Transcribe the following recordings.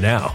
now.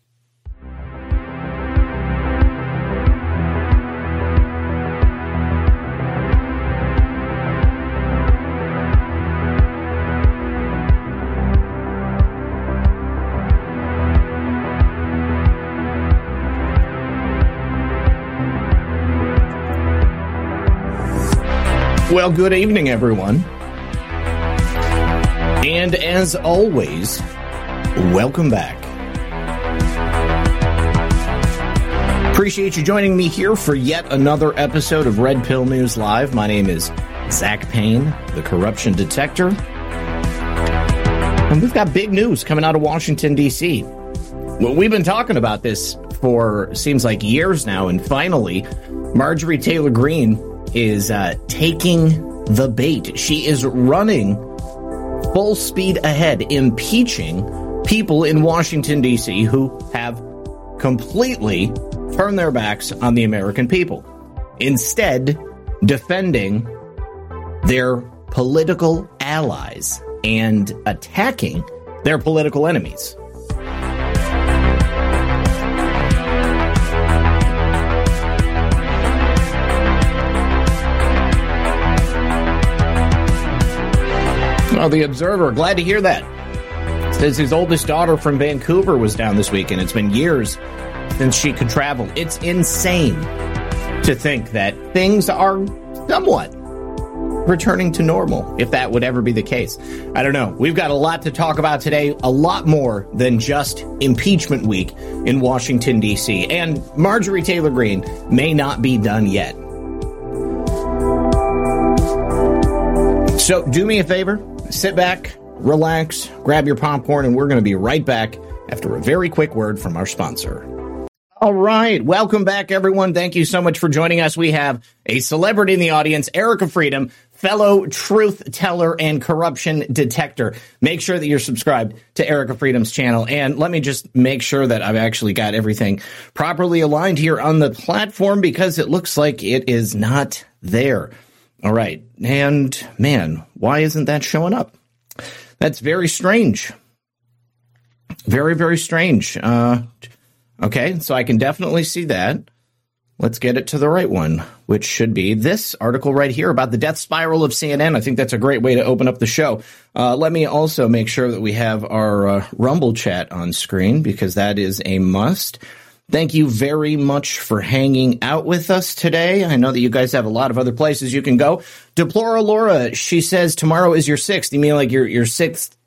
Well, good evening, everyone. And as always, welcome back. Appreciate you joining me here for yet another episode of Red Pill News Live. My name is Zak Paine, the corruption detector. And we've got big news coming out of Washington, D.C. Well, we've been talking about this for seems like years now, and finally, Marjorie Taylor Greene is uh, taking the bait. She is running full speed ahead, impeaching people in Washington, D.C., who have completely turned their backs on the American people. Instead, defending their political allies and attacking their political enemies. Oh, the Observer. Glad to hear that. Says his oldest daughter from Vancouver was down this weekend. it's been years since she could travel. It's insane to think that things are somewhat returning to normal, if that would ever be the case. I don't know. We've got a lot to talk about today, a lot more than just impeachment week in Washington, D.C. And Marjorie Taylor Greene may not be done yet. So do me a favor sit back, relax, grab your popcorn, and we're going to be right back after a very quick word from our sponsor. All right. Welcome back, everyone. Thank you so much for joining us. We have a celebrity in the audience, Erica Freedom, fellow truth teller and corruption detector. Make sure that you're subscribed to Erica Freedom's channel. And let me just make sure that I've actually got everything properly aligned here on the platform because it looks like it is not there. All right. And man, why isn't that showing up? That's very strange. Very, very strange. Uh, okay, so I can definitely see that. Let's get it to the right one, which should be this article right here about the death spiral of CNN. I think that's a great way to open up the show. Uh, let me also make sure that we have our uh, Rumble chat on screen because that is a must. Thank you very much for hanging out with us today. I know that you guys have a lot of other places you can go. Deplora Laura, she says tomorrow is your sixth. You mean like your your sixth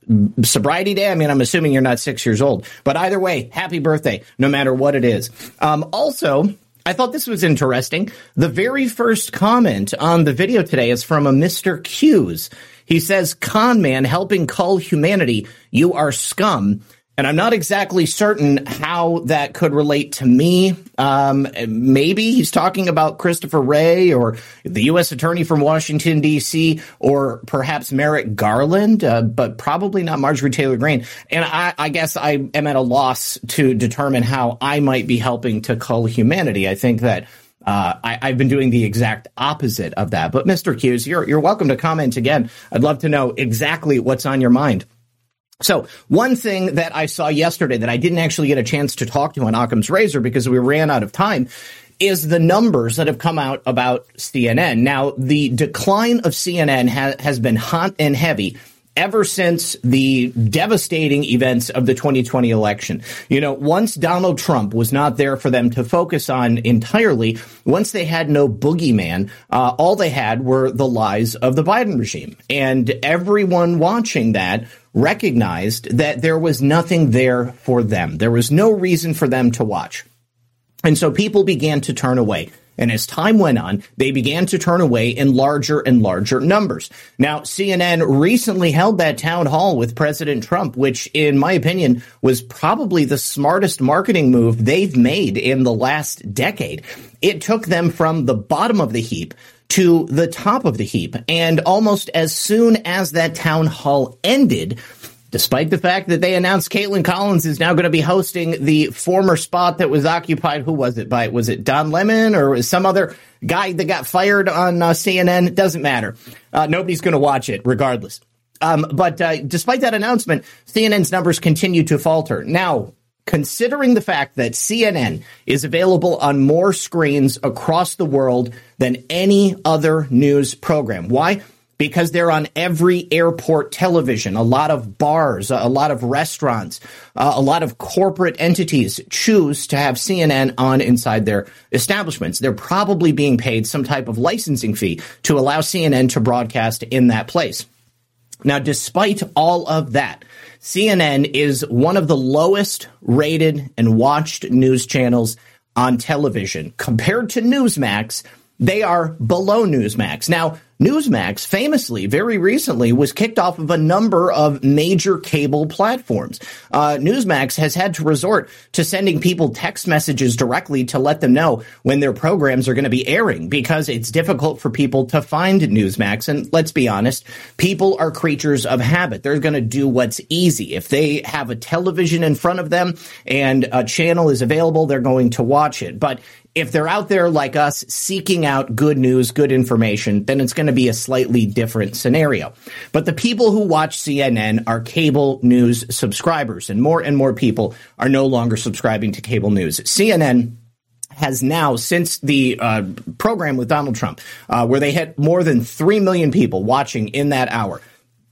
sobriety day? I mean, I'm assuming you're not six years old, but either way, happy birthday, no matter what it is. Um, also, I thought this was interesting. The very first comment on the video today is from a Mr. Q's. He says, con man helping cull humanity. You are scum. And I'm not exactly certain how that could relate to me. Um, maybe he's talking about Christopher Wray or the U.S. Attorney from Washington, D.C., or perhaps Merrick Garland, uh, but probably not Marjorie Taylor Greene. And I, I, guess I am at a loss to determine how I might be helping to cull humanity. I think that uh, I, have been doing the exact opposite of that. But Mr. Hughes, you're, you're welcome to comment again. I'd love to know exactly what's on your mind. So one thing that I saw yesterday that I didn't actually get a chance to talk to on Occam's Razor because we ran out of time is the numbers that have come out about CNN. Now, the decline of CNN ha- has been hot and heavy ever since the devastating events of the 2020 election. You know, once Donald Trump was not there for them to focus on entirely, once they had no boogeyman, uh, all they had were the lies of the Biden regime. And everyone watching that recognized that there was nothing there for them. There was no reason for them to watch. And so people began to turn away. And as time went on, they began to turn away in larger and larger numbers. Now, CNN recently held that town hall with President Trump, which, in my opinion, was probably the smartest marketing move they've made in the last decade. It took them from the bottom of the heap to the top of the heap. And almost as soon as that town hall ended, despite the fact that they announced Kaitlan Collins is now going to be hosting the former spot that was occupied. Who was it by? Was it Don Lemon or was some other guy that got fired on uh, CNN? It doesn't matter. Uh, nobody's going to watch it regardless. Um, but uh, despite that announcement, CNN's numbers continue to falter. Now, considering the fact that CNN is available on more screens across the world than any other news program. Why? because they're on every airport television. A lot of bars, a lot of restaurants, uh, a lot of corporate entities choose to have CNN on inside their establishments. They're probably being paid some type of licensing fee to allow CNN to broadcast in that place. Now, despite all of that, CNN is one of the lowest rated and watched news channels on television compared to Newsmax. They are below Newsmax. Now, Newsmax famously, very recently, was kicked off of a number of major cable platforms. Uh, Newsmax has had to resort to sending people text messages directly to let them know when their programs are going to be airing because it's difficult for people to find Newsmax. And let's be honest, people are creatures of habit. They're going to do what's easy. If they have a television in front of them and a channel is available, they're going to watch it. But if they're out there like us seeking out good news, good information, then it's going to be a slightly different scenario. But the people who watch CNN are cable news subscribers, and more and more people are no longer subscribing to cable news. CNN has now, since the uh, program with Donald Trump, uh, where they had more than 3 million people watching in that hour,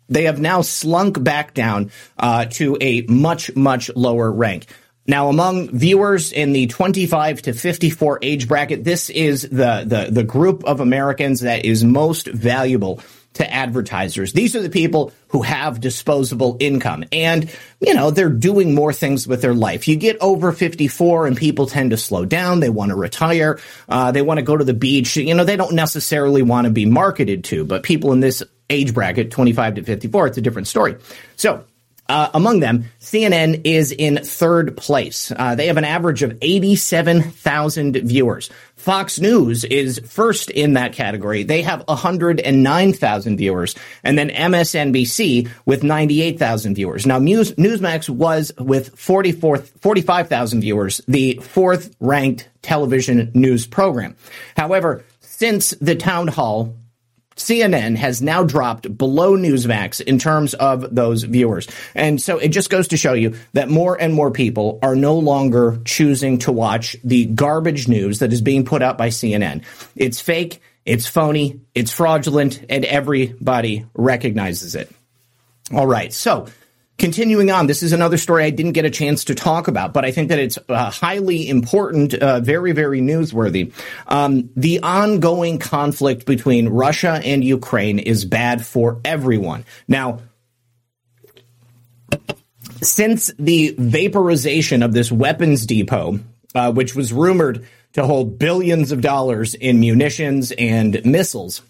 they have now slunk back down uh, to a much, much lower rank. Now, among viewers in the 25 to 54 age bracket, this is the, the, the group of Americans that is most valuable to advertisers. These are the people who have disposable income and, you know, they're doing more things with their life. You get over 54 and people tend to slow down. They want to retire. Uh, they want to go to the beach. You know, they don't necessarily want to be marketed to, but people in this age bracket, 25 to 54, it's a different story. So uh, among them, CNN is in third place. Uh, they have an average of 87,000 viewers. Fox News is first in that category. They have 109,000 viewers. And then MSNBC with 98,000 viewers. Now, News, Newsmax was with 45,000 viewers, the fourth ranked television news program. However, since the town hall CNN has now dropped below Newsmax in terms of those viewers. And so it just goes to show you that more and more people are no longer choosing to watch the garbage news that is being put out by CNN. It's fake, it's phony, it's fraudulent, and everybody recognizes it. All right. So Continuing on, this is another story I didn't get a chance to talk about, but I think that it's uh, highly important, uh, very, very newsworthy. Um, the ongoing conflict between Russia and Ukraine is bad for everyone. Now, since the vaporization of this weapons depot, uh, which was rumored to hold billions of dollars in munitions and missiles,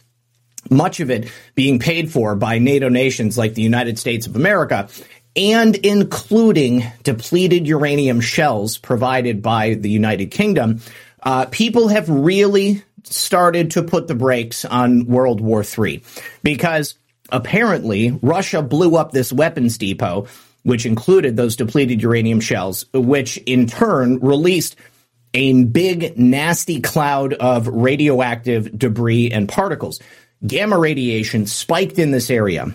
much of it being paid for by NATO nations like the United States of America, and including depleted uranium shells provided by the United Kingdom, uh, people have really started to put the brakes on World War III because apparently Russia blew up this weapons depot, which included those depleted uranium shells, which in turn released a big, nasty cloud of radioactive debris and particles. Gamma radiation spiked in this area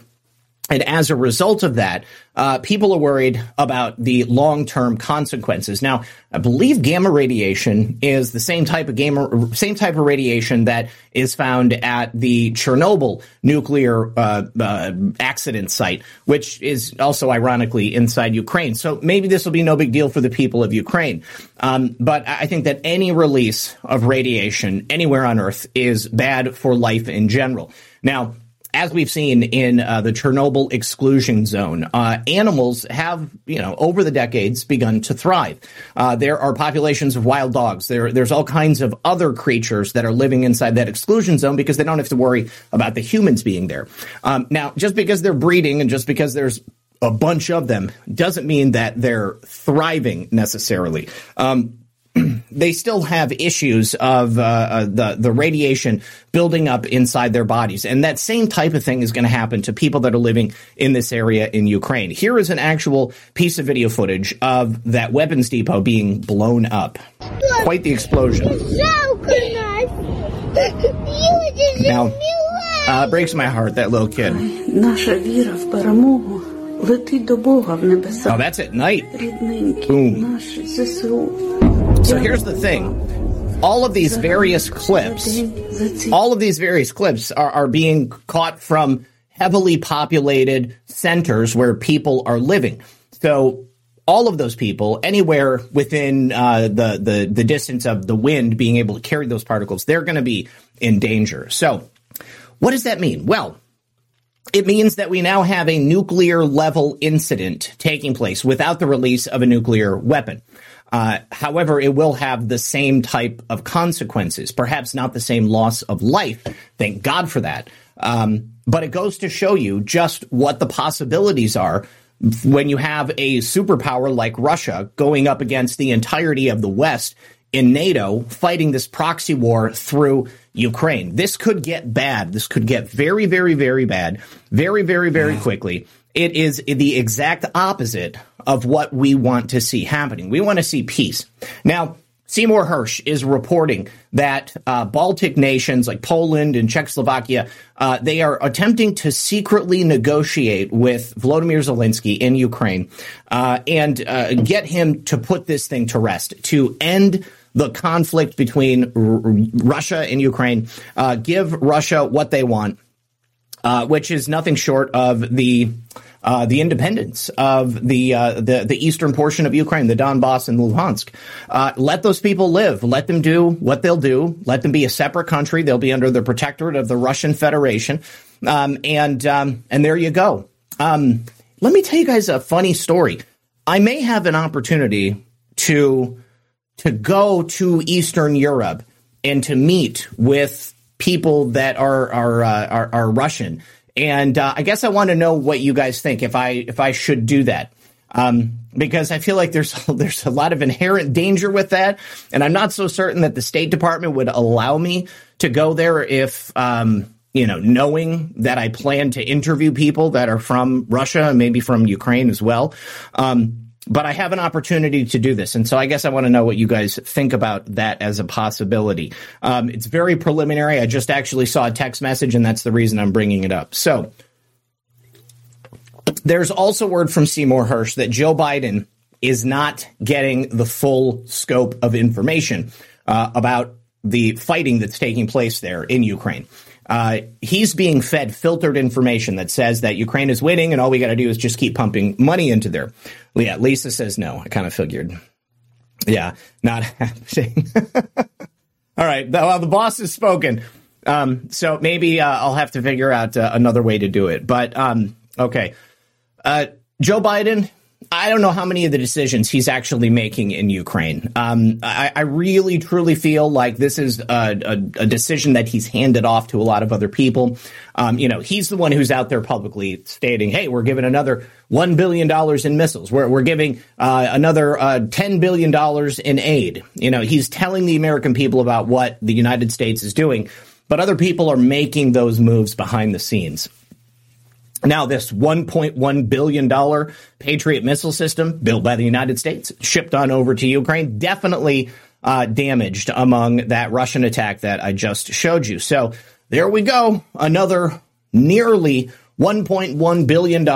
And as a result of that, uh, people are worried about the long-term consequences. Now, I believe gamma radiation is the same type of gamma, same type of radiation that is found at the Chernobyl nuclear uh, uh, accident site, which is also ironically inside Ukraine. So maybe this will be no big deal for the people of Ukraine. Um, but I think that any release of radiation anywhere on Earth is bad for life in general. Now, as we've seen in uh, the Chernobyl exclusion zone, uh, animals have, you know, over the decades begun to thrive. Uh, there are populations of wild dogs. There, there's all kinds of other creatures that are living inside that exclusion zone because they don't have to worry about the humans being there. Um, now, just because they're breeding and just because there's a bunch of them doesn't mean that they're thriving necessarily. Um, they still have issues of uh, uh, the the radiation building up inside their bodies, and that same type of thing is going to happen to people that are living in this area in Ukraine. Here is an actual piece of video footage of that weapons depot being blown up. Quite the explosion. Now, uh, it breaks my heart that little kid. Oh, that's at night. Boom. So here's the thing. All of these various clips, all of these various clips are, are being caught from heavily populated centers where people are living. So all of those people, anywhere within uh, the, the the distance of the wind being able to carry those particles, they're going to be in danger. So, what does that mean? Well, it means that we now have a nuclear level incident taking place without the release of a nuclear weapon. Uh, however, it will have the same type of consequences, perhaps not the same loss of life. Thank God for that. Um, but it goes to show you just what the possibilities are when you have a superpower like Russia going up against the entirety of the West in NATO fighting this proxy war through Ukraine. This could get bad. This could get very, very, very bad, very, very, very quickly. It is the exact opposite of what we want to see happening. We want to see peace. Now, Seymour Hersh is reporting that uh, Baltic nations like Poland and Czechoslovakia, uh, they are attempting to secretly negotiate with Volodymyr Zelensky in Ukraine uh, and uh, get him to put this thing to rest, to end the conflict between R- Russia and Ukraine, uh, give Russia what they want, uh, which is nothing short of the uh, the independence of the, uh, the the eastern portion of Ukraine, the Donbass and Luhansk. Uh, let those people live. Let them do what they'll do. Let them be a separate country. They'll be under the protectorate of the Russian Federation. Um, and um, and there you go. Um, let me tell you guys a funny story. I may have an opportunity to to go to Eastern Europe and to meet with people that are are uh, are, are Russian and uh, I guess I want to know what you guys think if I if I should do that. Um, because I feel like there's there's a lot of inherent danger with that, and I'm not so certain that the State Department would allow me to go there if um, you know knowing that I plan to interview people that are from Russia and maybe from Ukraine as well. Um, but I have an opportunity to do this. And so I guess I want to know what you guys think about that as a possibility. Um, it's very preliminary. I just actually saw a text message, and that's the reason I'm bringing it up. So there's also word from Seymour Hersh that Joe Biden is not getting the full scope of information uh, about the fighting that's taking place there in Ukraine. Uh, he's being fed filtered information that says that Ukraine is winning and all we got to do is just keep pumping money into there. Yeah, Lisa says no. I kind of figured. Yeah, not happening. all right. Well, the boss has spoken. Um, so maybe uh, I'll have to figure out uh, another way to do it. But um, okay. Uh, Joe Biden, I don't know how many of the decisions he's actually making in Ukraine. Um, I, I, really, truly feel like this is a, a, a, decision that he's handed off to a lot of other people. Um, you know, he's the one who's out there publicly stating, "Hey, we're giving another one billion dollars in missiles. We're we're giving uh, another uh, ten billion dollars in aid." You know, he's telling the American people about what the United States is doing, but other people are making those moves behind the scenes. Now, this $1.1 billion Patriot missile system built by the United States, shipped on over to Ukraine, definitely uh, damaged among that Russian attack that I just showed you. So there we go. Another nearly $1.1 billion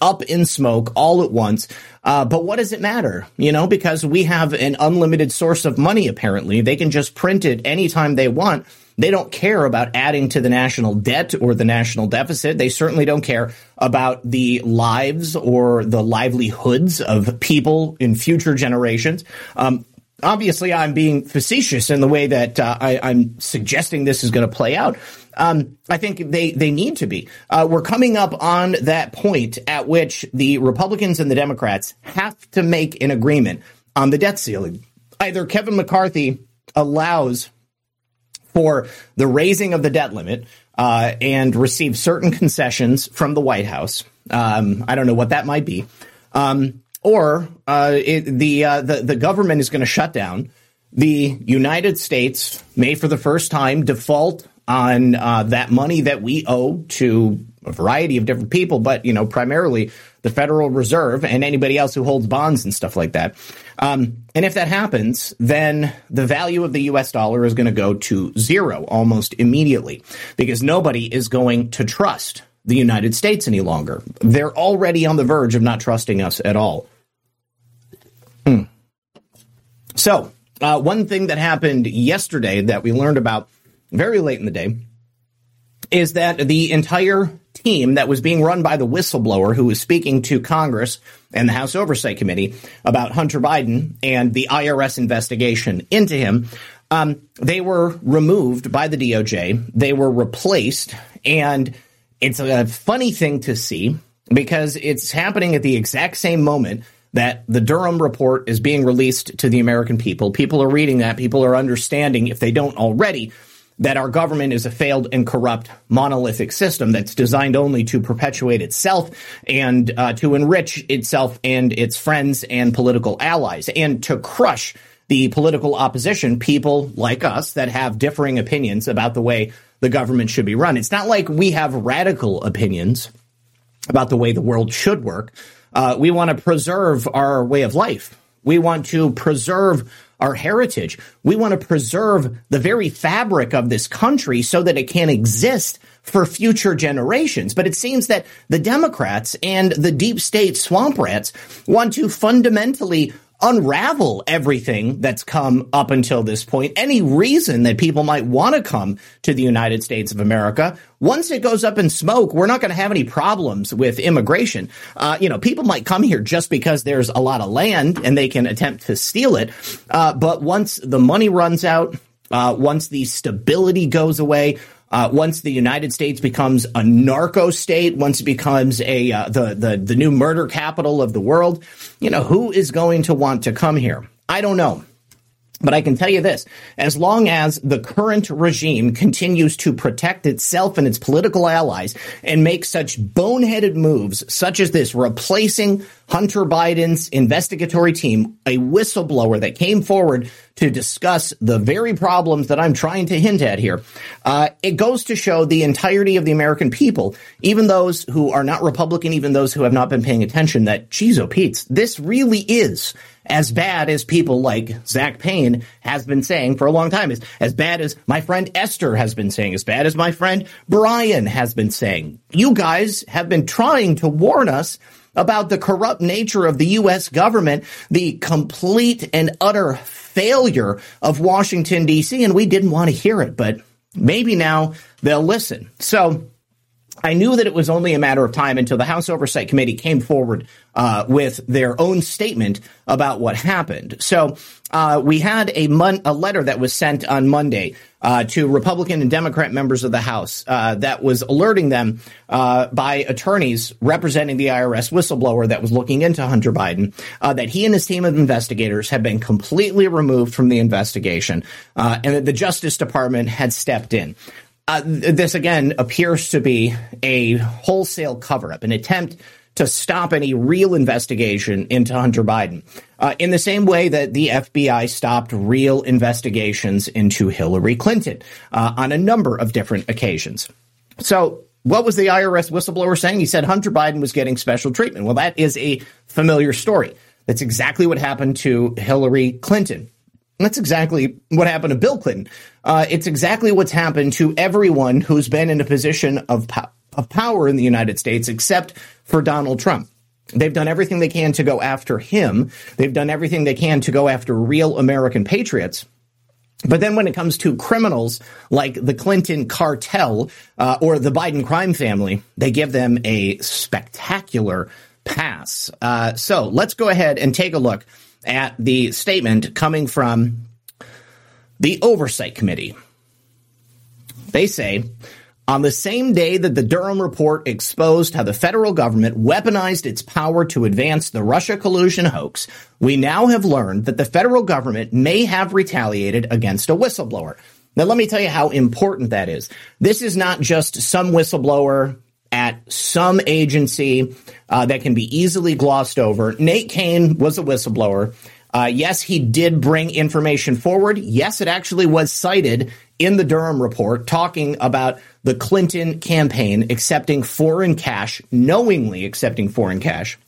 up in smoke all at once. Uh, but what does it matter? You know, because we have an unlimited source of money, apparently. They can just print it anytime they want. They don't care about adding to the national debt or the national deficit. They certainly don't care about the lives or the livelihoods of people in future generations. Um, obviously, I'm being facetious in the way that uh, I, am suggesting this is going to play out. Um, I think they they need to be. Uh, we're coming up on that point at which the Republicans and the Democrats have to make an agreement on the debt ceiling. Either Kevin McCarthy allows for the raising of the debt limit uh, and receive certain concessions from the White House. Um, I don't know what that might be. Um, or uh, it, the, uh, the the government is going to shut down. The United States may, for the first time, default on uh, that money that we owe to a variety of different people, but you know, primarily the Federal Reserve and anybody else who holds bonds and stuff like that. Um, and if that happens, then the value of the U.S. dollar is going to go to zero almost immediately because nobody is going to trust the United States any longer. They're already on the verge of not trusting us at all. Hmm. So, uh, one thing that happened yesterday that we learned about very late in the day is that the entire team that was being run by the whistleblower who was speaking to Congress and the House Oversight Committee about Hunter Biden and the IRS investigation into him, um, they were removed by the DOJ. They were replaced. And it's a funny thing to see because it's happening at the exact same moment that the Durham report is being released to the American people. People are reading that. People are understanding, if they don't already, that our government is a failed and corrupt monolithic system that's designed only to perpetuate itself and uh, to enrich itself and its friends and political allies and to crush the political opposition, people like us that have differing opinions about the way the government should be run. It's not like we have radical opinions about the way the world should work. Uh, we want to preserve our way of life. We want to preserve our heritage. We want to preserve the very fabric of this country so that it can exist for future generations. But it seems that the Democrats and the deep state swamp rats want to fundamentally unravel everything that's come up until this point, any reason that people might want to come to the United States of America. Once it goes up in smoke, we're not going to have any problems with immigration. Uh, you know, people might come here just because there's a lot of land and they can attempt to steal it. Uh, but once the money runs out, uh, once the stability goes away, uh, once the United States becomes a narco state, once it becomes a uh, the the the new murder capital of the world, you know who is going to want to come here? I don't know. But I can tell you this, as long as the current regime continues to protect itself and its political allies and make such boneheaded moves such as this, replacing Hunter Biden's investigatory team, a whistleblower that came forward to discuss the very problems that I'm trying to hint at here, uh, it goes to show the entirety of the American people, even those who are not Republican, even those who have not been paying attention, that, geez, oh, Pete, this really is as bad as people like Zak Paine has been saying for a long time, as, as bad as my friend Esther has been saying, as bad as my friend Brian has been saying. You guys have been trying to warn us about the corrupt nature of the U.S. government, the complete and utter failure of Washington, D.C., and we didn't want to hear it, but maybe now they'll listen. So, I knew that it was only a matter of time until the House Oversight Committee came forward uh, with their own statement about what happened. So uh, we had a, mon- a letter that was sent on Monday uh, to Republican and Democrat members of the House uh, that was alerting them uh, by attorneys representing the IRS whistleblower that was looking into Hunter Biden uh, that he and his team of investigators had been completely removed from the investigation and that the Justice Department had stepped in. Uh, this again appears to be a wholesale cover up, an attempt to stop any real investigation into Hunter Biden. Uh, in the same way that the FBI stopped real investigations into Hillary Clinton uh, on a number of different occasions. So, what was the IRS whistleblower saying? He said Hunter Biden was getting special treatment. Well, that is a familiar story. That's exactly what happened to Hillary Clinton. That's exactly what happened to Bill Clinton. Uh, it's exactly what's happened to everyone who's been in a position of po- of power in the United States except for Donald Trump. They've done everything they can to go after him. They've done everything they can to go after real American patriots. But then when it comes to criminals like the Clinton cartel uh, or the Biden crime family, they give them a spectacular pass. Uh, so let's go ahead and take a look at the statement coming from the Oversight Committee. They say, on the same day that the Durham report exposed how the federal government weaponized its power to advance the Russia collusion hoax, we now have learned that the federal government may have retaliated against a whistleblower. Now, let me tell you how important that is. This is not just some whistleblower at some agency uh, that can be easily glossed over. Nate Cain was a whistleblower. Uh, yes, he did bring information forward. Yes, it actually was cited in the Durham report talking about the Clinton campaign accepting foreign cash, knowingly accepting foreign cash.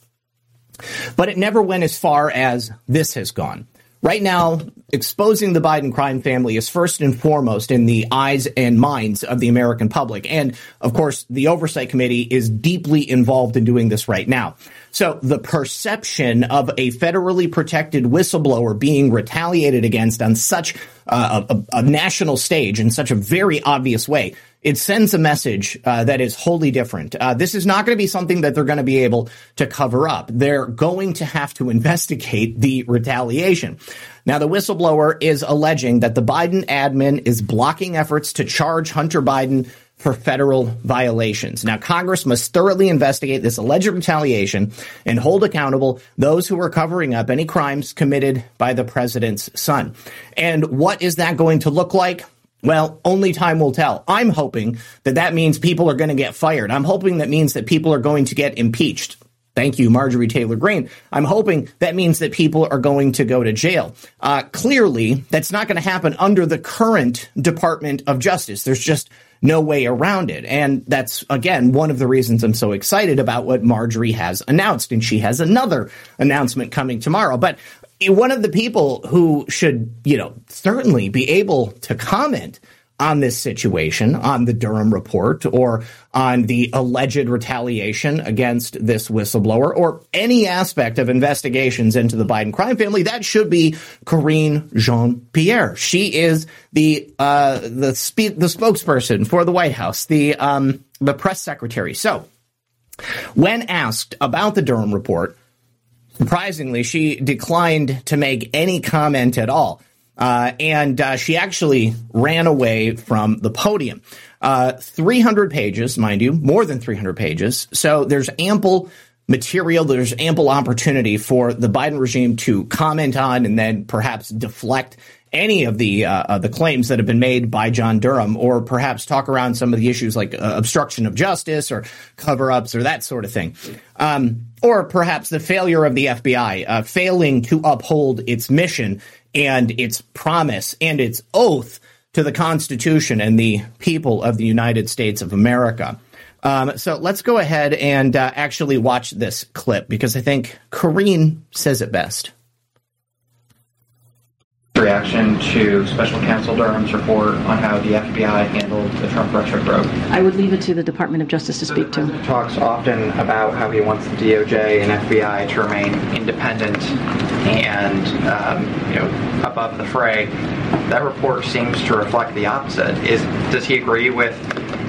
But it never went as far as this has gone. Right now, exposing the Biden crime family is first and foremost in the eyes and minds of the American public. And of course, the Oversight Committee is deeply involved in doing this right now. So the perception of a federally protected whistleblower being retaliated against on such uh, a, a, national stage in such a very obvious way it sends a message uh, that is wholly different. Uh, this is not going to be something that they're going to be able to cover up. They're going to have to investigate the retaliation. Now, the whistleblower is alleging that the Biden admin is blocking efforts to charge Hunter Biden for federal violations. Now, Congress must thoroughly investigate this alleged retaliation and hold accountable those who are covering up any crimes committed by the president's son. And what is that going to look like? Well, only time will tell. I'm hoping that that means people are going to get fired. I'm hoping that means that people are going to get impeached. Thank you, Marjorie Taylor Greene. I'm hoping that means that people are going to go to jail. Uh, clearly, that's not going to happen under the current Department of Justice. There's just no way around it. And that's, again, one of the reasons I'm so excited about what Marjorie has announced. And she has another announcement coming tomorrow. But one of the people who should, you know, certainly be able to comment on this situation, on the Durham report, or on the alleged retaliation against this whistleblower, or any aspect of investigations into the Biden crime family, that should be Karine Jean Pierre. She is the uh, the spe- the spokesperson for the White House, the um, the press secretary. So, when asked about the Durham report, Surprisingly, she declined to make any comment at all. Uh, and uh, she actually ran away from the podium. Uh, 300 pages, mind you, more than 300 pages. So there's ample material, there's ample opportunity for the Biden regime to comment on and then perhaps deflect any of the uh, uh, the claims that have been made by John Durham, or perhaps talk around some of the issues like uh, obstruction of justice or cover ups or that sort of thing, um, or perhaps the failure of the FBI uh, failing to uphold its mission and its promise and its oath to the Constitution and the people of the United States of America. Um, so let's go ahead and uh, actually watch this clip because I think Karine says it best reaction to Special Counsel Durham's report on how the FBI handled the Trump Russia probe? I would leave it to the Department of Justice to speak to. Talks often about how he wants the DOJ and FBI to remain independent and um, you know above the fray. That report seems to reflect the opposite. Is does he agree with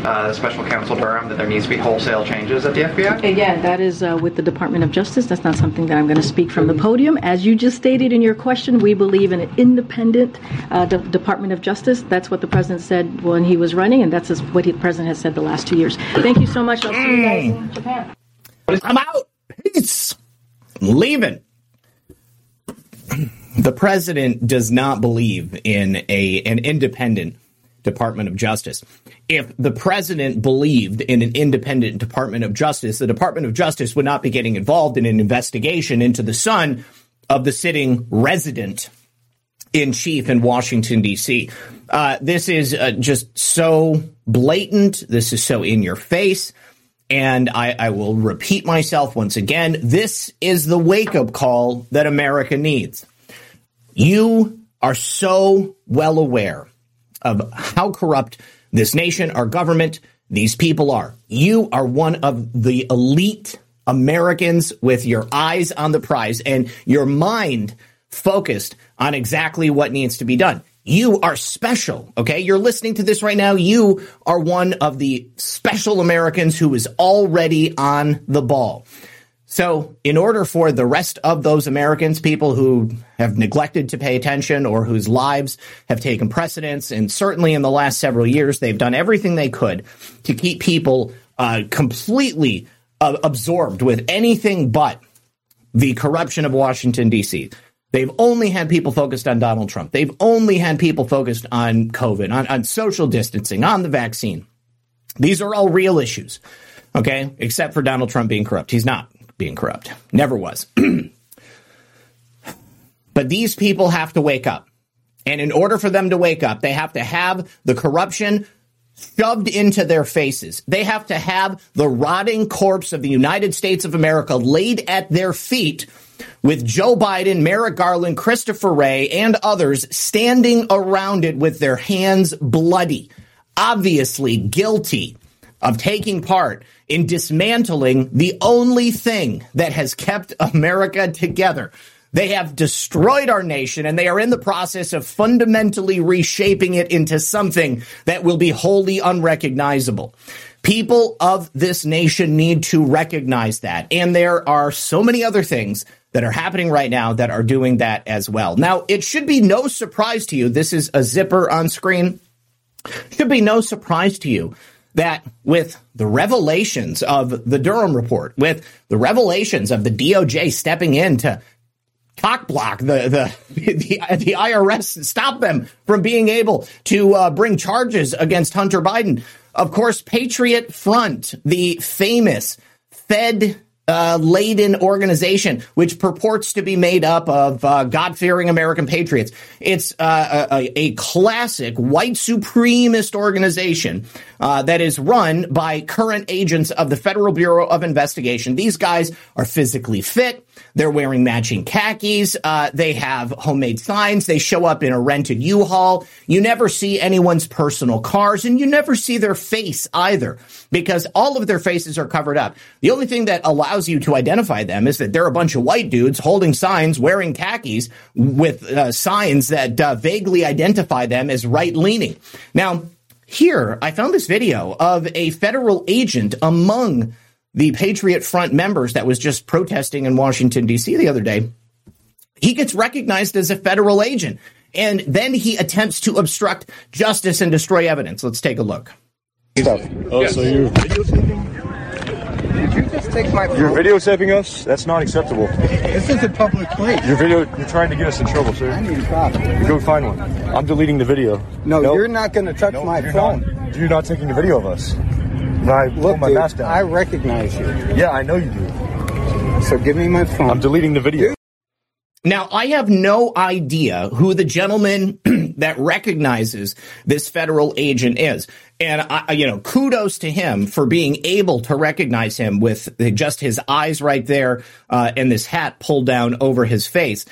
uh, Special Counsel Durham that there needs to be wholesale changes at the FBI? Again, that is uh, with the Department of Justice. That's not something that I'm going to speak from the podium. As you just stated in your question, we believe in an independent uh, de- Department of Justice. That's what the president said when he was running, and that's what the president has said the last two years. Thank you so much. I'll see you guys in Japan. I'm out. Peace. Leaving. The president does not believe in a an independent Department of Justice. If the president believed in an independent Department of Justice, the Department of Justice would not be getting involved in an investigation into the son of the sitting resident in chief in Washington, D.C. Uh, this is uh, just so blatant. This is so in your face. And I, I will repeat myself once again. This is the wake up call that America needs. You are so well aware of how corrupt this nation, our government, these people are. You are one of the elite Americans with your eyes on the prize and your mind focused on exactly what needs to be done. You are special. Okay. You're listening to this right now. You are one of the special Americans who is already on the ball. So, in order for the rest of those Americans, people who have neglected to pay attention or whose lives have taken precedence, and certainly in the last several years, they've done everything they could to keep people uh, completely uh, absorbed with anything but the corruption of Washington, D.C. They've only had people focused on Donald Trump. They've only had people focused on COVID, on, on social distancing, on the vaccine. These are all real issues, okay? Except for Donald Trump being corrupt. He's not being corrupt. Never was. but these people have to wake up. And in order for them to wake up, they have to have the corruption shoved into their faces. They have to have the rotting corpse of the United States of America laid at their feet with Joe Biden, Merrick Garland, Christopher Wray, and others standing around it with their hands bloody, obviously guilty of taking part in dismantling the only thing that has kept America together. They have destroyed our nation and they are in the process of fundamentally reshaping it into something that will be wholly unrecognizable. People of this nation need to recognize that. And there are so many other things that are happening right now that are doing that as well. Now, it should be no surprise to you. This is a zipper on screen. Should be no surprise to you that with the revelations of the Durham report, with the revelations of the DOJ stepping in to cockblock the, the, the, the IRS, stop them from being able to uh, bring charges against Hunter Biden. Of course, Patriot Front, the famous Fed uh, laden organization, which purports to be made up of uh, God fearing American patriots. It's uh, a, a, classic white supremacist organization uh, that is run by current agents of the Federal Bureau of Investigation. These guys are physically fit. They're wearing matching khakis. Uh, they have homemade signs. They show up in a rented U-Haul. You never see anyone's personal cars and you never see their face either because all of their faces are covered up. The only thing that allows you to identify them is that they're a bunch of white dudes holding signs, wearing khakis with uh, signs that uh, vaguely identify them as right leaning. Now, here, I found this video of a federal agent among the Patriot Front members that was just protesting in Washington, D.C. the other day. He gets recognized as a federal agent, and then he attempts to obstruct justice and destroy evidence. Let's take a look. Oh, so you're did you just take my phone? You're videotaping us? That's not acceptable. This is a public place. You're video. You're trying to get us in trouble, sir. I need a copy. Go find one. I'm deleting the video. No, nope. you're not going to touch no, my you're phone. Not, you're not taking a video of us. I Look, my dude, mask down. I recognize you. Yeah, I know you do. So give me my phone. I'm deleting the video. Now, I have no idea who the gentleman that recognizes this federal agent is. And I, you know, kudos to him for being able to recognize him with just his eyes right there uh, and this hat pulled down over his face.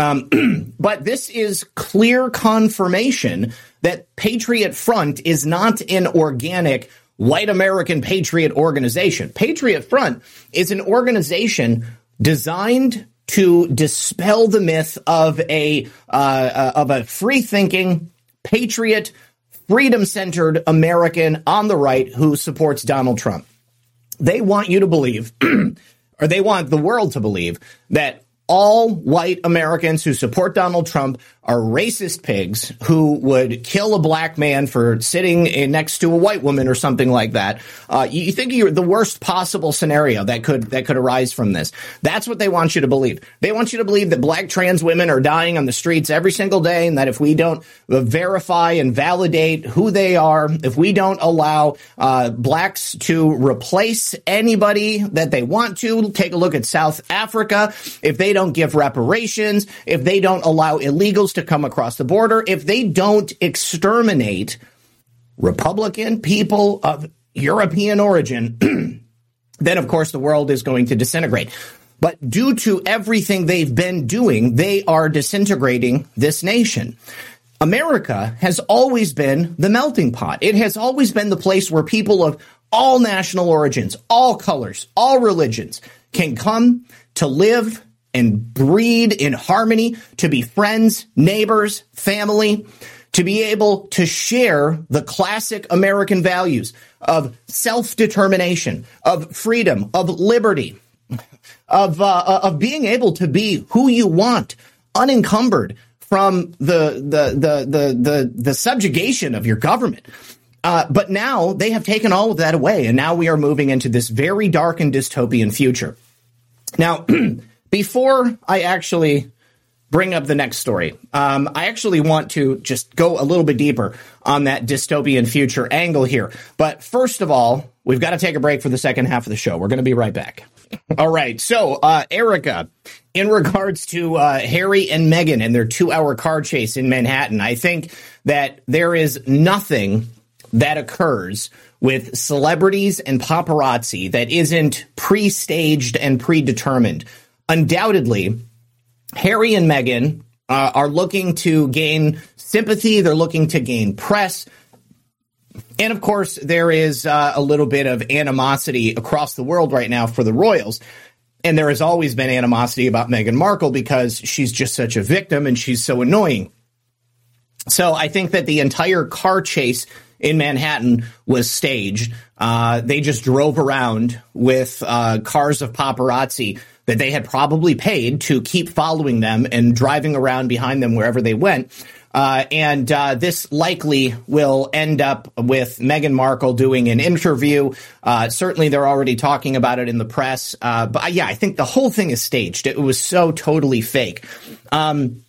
Um, but this is clear confirmation that Patriot Front is not an organic white American patriot organization. Patriot Front is an organization designed to dispel the myth of a uh, uh, of a free thinking patriot, freedom centered American on the right who supports Donald Trump. They want you to believe, or they want the world to believe that all white Americans who support Donald Trump are racist pigs who would kill a black man for sitting next to a white woman or something like that. Uh, you, think you're the worst possible scenario that could that could arise from this. That's what they want you to believe. They want you to believe that black trans women are dying on the streets every single day, and that if we don't verify and validate who they are, if we don't allow uh, blacks to replace anybody that they want to, take a look at South Africa. If they don't give reparations, if they don't allow illegals to come across the border, if they don't exterminate Republican people of European origin, then of course the world is going to disintegrate. But due to everything they've been doing, they are disintegrating this nation. America has always been the melting pot. It has always been the place where people of all national origins, all colors, all religions can come to live and breed in harmony, to be friends, neighbors, family, to be able to share the classic American values of self-determination, of freedom, of liberty, of uh, of being able to be who you want, unencumbered from the the the the the, the subjugation of your government. Uh, but now they have taken all of that away, and now we are moving into this very dark and dystopian future. Now, before I actually bring up the next story, um, I actually want to just go a little bit deeper on that dystopian future angle here. But first of all, we've got to take a break for the second half of the show. We're going to be right back. All right. So, uh, Erica, in regards to uh, Harry and Meghan and their two hour car chase in Manhattan, I think that there is nothing that occurs with celebrities and paparazzi that isn't pre staged and predetermined. Undoubtedly, Harry and Meghan uh, are looking to gain sympathy, they're looking to gain press. And of course, there is uh, a little bit of animosity across the world right now for the royals. And there has always been animosity about Meghan Markle because she's just such a victim and she's so annoying. So I think that the entire car chase in Manhattan was staged. Uh, they just drove around with uh, cars of paparazzi that they had probably paid to keep following them and driving around behind them wherever they went. Uh, and uh, this likely will end up with Meghan Markle doing an interview. Uh, certainly, they're already talking about it in the press. Uh, but yeah, I think the whole thing is staged. It was so totally fake. Um,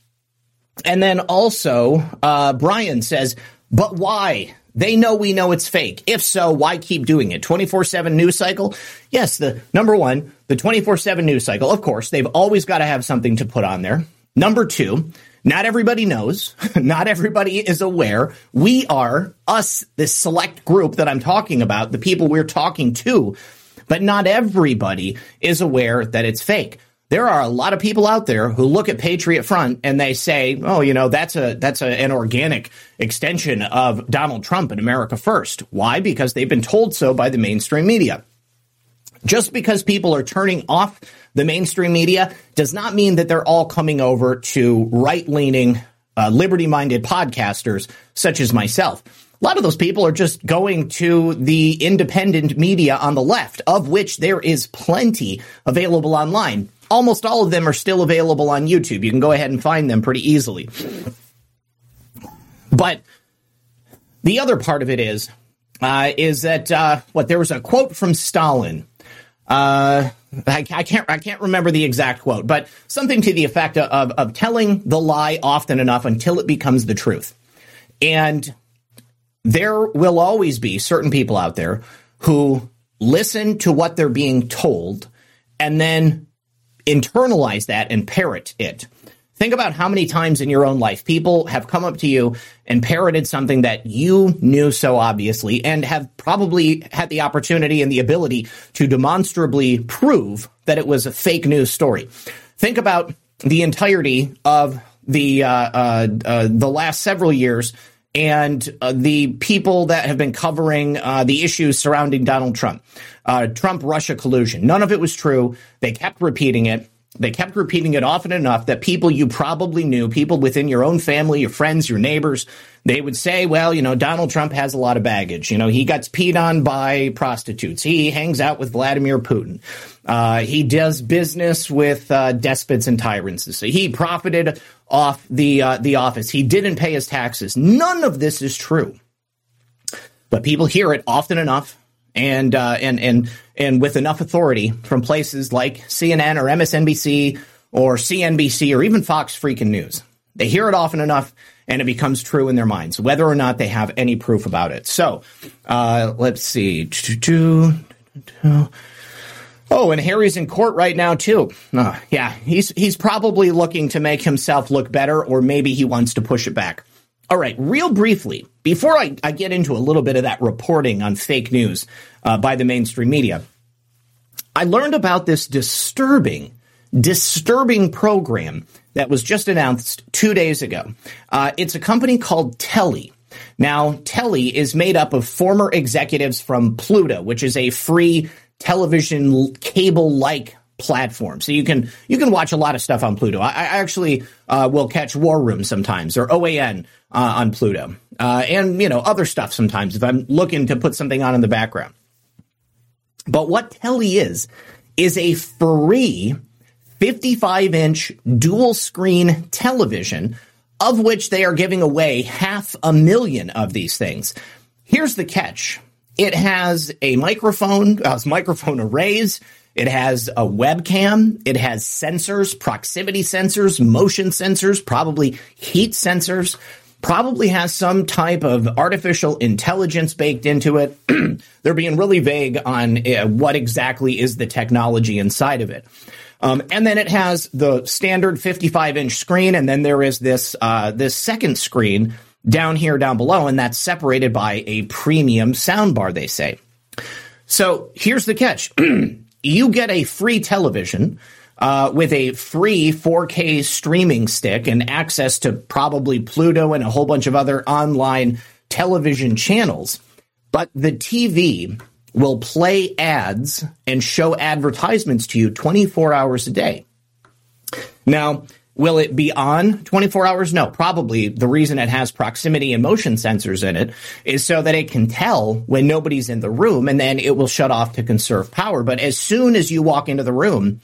and then also, uh, Brian says, but why? They know we know it's fake. If so, why keep doing it? 24 7 news cycle? Yes, the number one, the 24 7 news cycle. Of course, they've always got to have something to put on there. Number two, not everybody knows. Not everybody is aware. We are us, this select group that I'm talking about, the people we're talking to, but not everybody is aware that it's fake there are a lot of people out there who look at Patriot Front and they say, "Oh, you know, that's a that's a, an organic extension of Donald Trump and America First." Why? Because they've been told so by the mainstream media. Just because people are turning off the mainstream media does not mean that they're all coming over to right-leaning, uh, liberty-minded podcasters such as myself. A lot of those people are just going to the independent media on the left, of which there is plenty available online almost all of them are still available on YouTube. You can go ahead and find them pretty easily. But the other part of it is, uh, is that uh, what there was a quote from Stalin. Uh, I, I, can't I can't remember the exact quote, but something to the effect of of telling the lie often enough until it becomes the truth. And there will always be certain people out there who listen to what they're being told and then internalize that and parrot it. Think about how many times in your own life people have come up to you and parroted something that you knew so obviously and have probably had the opportunity and the ability to demonstrably prove that it was a fake news story. Think about the entirety of the uh, uh, uh, the last several years and uh, the people that have been covering uh, the issues surrounding Donald Trump, uh, Trump Russia collusion. None of it was true. They kept repeating it. They kept repeating it often enough that people you probably knew, people within your own family, your friends, your neighbors, they would say, well, you know, Donald Trump has a lot of baggage. You know, he got peed on by prostitutes. He hangs out with Vladimir Putin. Uh, he does business with uh, despots and tyrants. So he profited off the uh, the office. He didn't pay his taxes. None of this is true, but people hear it often enough, and uh, and and and with enough authority from places like CNN or MSNBC or CNBC or even Fox freaking News. They hear it often enough, and it becomes true in their minds, whether or not they have any proof about it. So, uh, let's see. Oh, and Harry's in court right now too. Uh, yeah, he's he's probably looking to make himself look better, or maybe he wants to push it back. All right, real briefly, before I, I get into a little bit of that reporting on fake news uh, by the mainstream media, I learned about this disturbing disturbing program that was just announced two days ago. Uh, it's a company called Telly. Now, Telly is made up of former executives from Pluto, which is a free television cable like platform. So you can you can watch a lot of stuff on Pluto. I, I actually uh, will catch War Room sometimes or OAN uh, on Pluto, uh, and you know other stuff sometimes if I'm looking to put something on in the background. But what Telly is is a free 55 inch dual screen television, of which they are giving away half a million of these things. Here's the catch. It has a microphone, uh, microphone arrays. It has a webcam. It has sensors, proximity sensors, motion sensors, probably heat sensors. Probably has some type of artificial intelligence baked into it. They're being really vague on uh, what exactly is the technology inside of it. Um, and then it has the standard 55 inch screen, and then there is this uh, this second screen down here, down below, and that's separated by a premium soundbar. They say. So here's the catch: you get a free television uh, with a free 4K streaming stick and access to probably Pluto and a whole bunch of other online television channels. But the TV will play ads and show advertisements to you 24 hours a day. Now, will it be on 24 hours? No, probably the reason it has proximity and motion sensors in it is so that it can tell when nobody's in the room and then it will shut off to conserve power. But as soon as you walk into the room,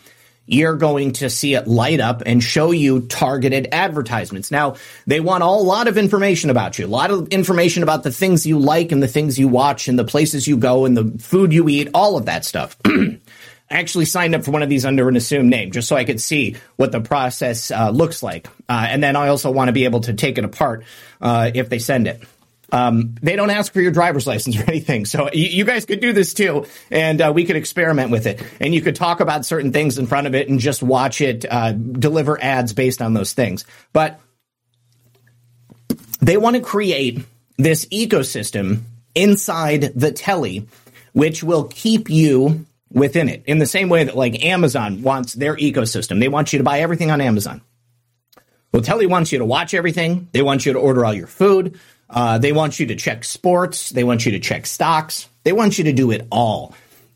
you're going to see it light up and show you targeted advertisements. Now, they want a lot of information about you, a lot of information about the things you like and the things you watch and the places you go and the food you eat, all of that stuff. Actually signed up for one of these under an assumed name just so I could see what the process uh, looks like. Uh, and then I also want to be able to take it apart uh, if they send it. Um, they don't ask for your driver's license or anything. So you, you guys could do this too, and uh, we could experiment with it. And you could talk about certain things in front of it and just watch it uh, deliver ads based on those things. But they want to create this ecosystem inside the telly, which will keep you within it in the same way that like Amazon wants their ecosystem. They want you to buy everything on Amazon. Well, Telly wants you to watch everything. They want you to order all your food. Uh, they want you to check sports. They want you to check stocks. They want you to do it all.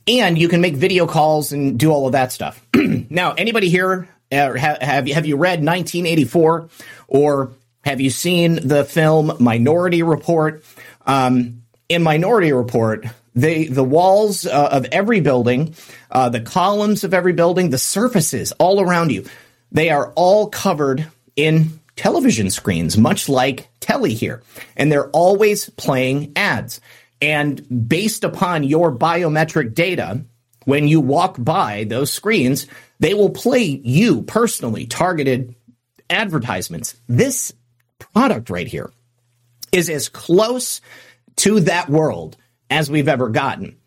And you can make video calls and do all of that stuff. now, anybody here uh, have, have, have you read 1984 or have you seen the film Minority Report? Um, in Minority Report, they, the walls uh, of every building, uh, the columns of every building, the surfaces all around you, they are all covered in television screens, much like Telly here. And they're always playing ads. And based upon your biometric data, when you walk by those screens, they will play you personally targeted advertisements. This product right here is as close to that world as we've ever gotten.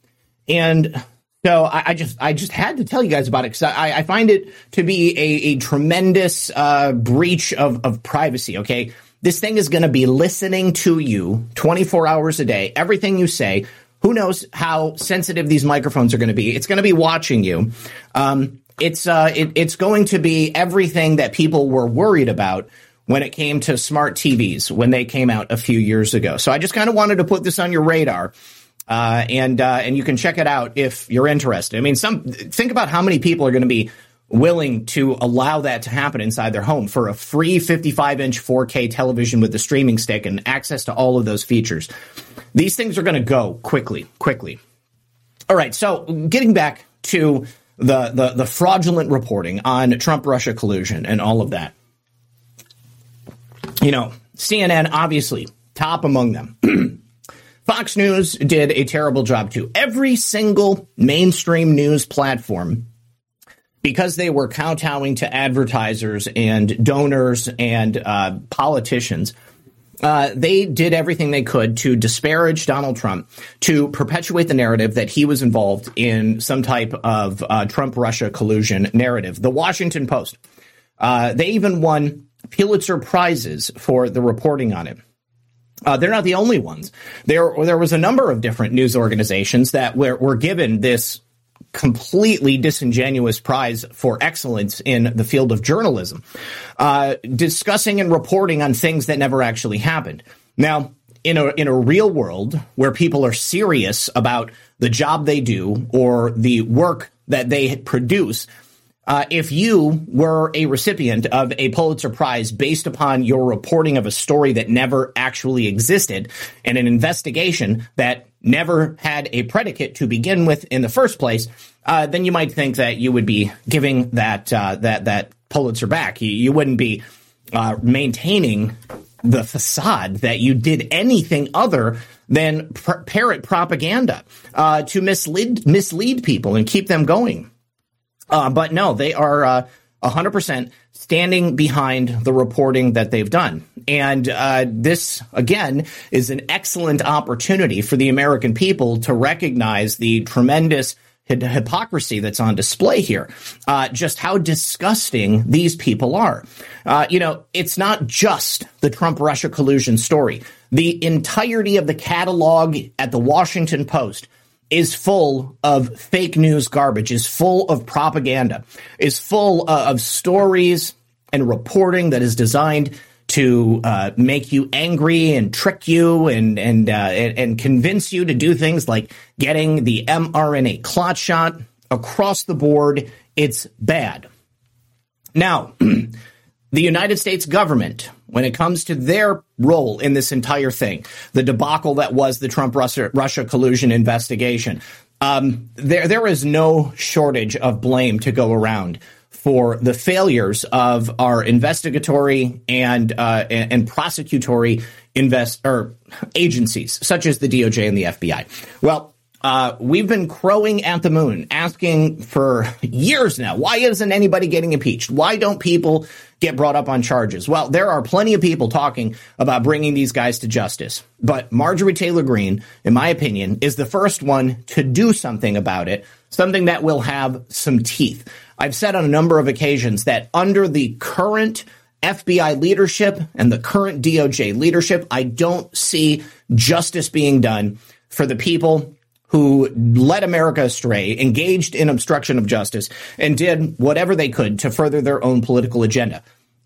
And so I, I, just I just had to tell you guys about it because I, I, find it to be a, a tremendous uh, breach of, of privacy. Okay, this thing is going to be listening to you 24 hours a day, everything you say. Who knows how sensitive these microphones are going to be? It's going to be watching you. Um, it's uh, it, it's going to be everything that people were worried about when it came to smart TVs when they came out a few years ago. So I just kind of wanted to put this on your radar. Uh, and uh, and you can check it out if you're interested. I mean, some think about how many people are going to be willing to allow that to happen inside their home for a free 55 inch 4K television with the streaming stick and access to all of those features. These things are going to go quickly, quickly. All right, so getting back to the, the, the fraudulent reporting on Trump Russia collusion and all of that. You know, CNN obviously top among them. Fox News did a terrible job too. Every single mainstream news platform, because they were kowtowing to advertisers and donors and uh, politicians, uh, they did everything they could to disparage Donald Trump, to perpetuate the narrative that he was involved in some type of uh, Trump Russia collusion narrative. The Washington Post, uh, they even won Pulitzer Prizes for the reporting on it. Uh, they're not the only ones. There, there was a number of different news organizations that were, were given this completely disingenuous prize for excellence in the field of journalism, uh, discussing and reporting on things that never actually happened. Now, in a in a real world where people are serious about the job they do or the work that they produce, uh, if you were a recipient of a Pulitzer Prize based upon your reporting of a story that never actually existed and an investigation that never had a predicate to begin with in the first place, uh, then you might think that you would be giving that uh, that that Pulitzer back. You, you wouldn't be uh, maintaining the facade that you did anything other than pr- parrot propaganda uh, to mislead mislead people and keep them going. Uh, but no, they are uh, 100% standing behind the reporting that they've done. And uh, this, again, is an excellent opportunity for the American people to recognize the tremendous hypocrisy that's on display here. Uh, just how disgusting these people are. Uh, you know, it's not just the Trump Russia collusion story. The entirety of the catalog at the Washington Post is full of fake news garbage, is full of propaganda, is full uh, of stories and reporting that is designed to uh, make you angry and trick you and and, uh, and, and convince you to do things like getting the mRNA clot shot across the board. It's bad. Now, the United States government, when it comes to their role in this entire thing, the debacle that was the Trump Russia, collusion investigation, um, there there is no shortage of blame to go around for the failures of our investigatory and uh, and, and prosecutory invest or agencies such as the DOJ and the FBI. Well, uh, we've been crowing at the moon, asking for years now, why isn't anybody getting impeached? Why don't people get brought up on charges? Well, there are plenty of people talking about bringing these guys to justice. But Marjorie Taylor Greene, in my opinion, is the first one to do something about it, something that will have some teeth. I've said on a number of occasions that under the current FBI leadership and the current DOJ leadership, I don't see justice being done for the people who led America astray, engaged in obstruction of justice, and did whatever they could to further their own political agenda.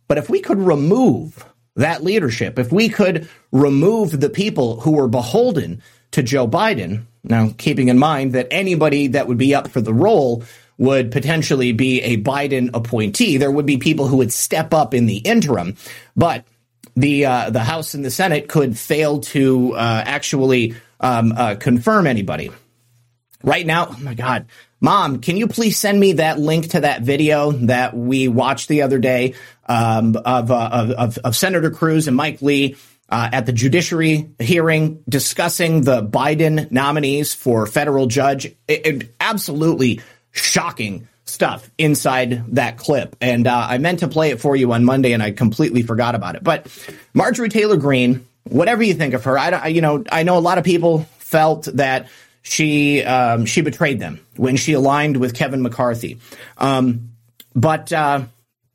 But if we could remove that leadership, if we could remove the people who were beholden to Joe Biden, now keeping in mind that anybody that would be up for the role would potentially be a Biden appointee, there would be people who would step up in the interim, but the uh, the House and the Senate could fail to uh, actually um, uh, confirm anybody. Right now, oh my God, Mom, can you please send me that link to that video that we watched the other day um, of, uh, of, of Senator Cruz and Mike Lee uh, at the judiciary hearing discussing the Biden nominees for federal judge? It, it, absolutely shocking stuff inside that clip. And uh, I meant to play it for you on Monday, and I completely forgot about it. But Marjorie Taylor Greene whatever you think of her, I, you know, I know a lot of people felt that she um, she betrayed them when she aligned with Kevin McCarthy. Um, but uh,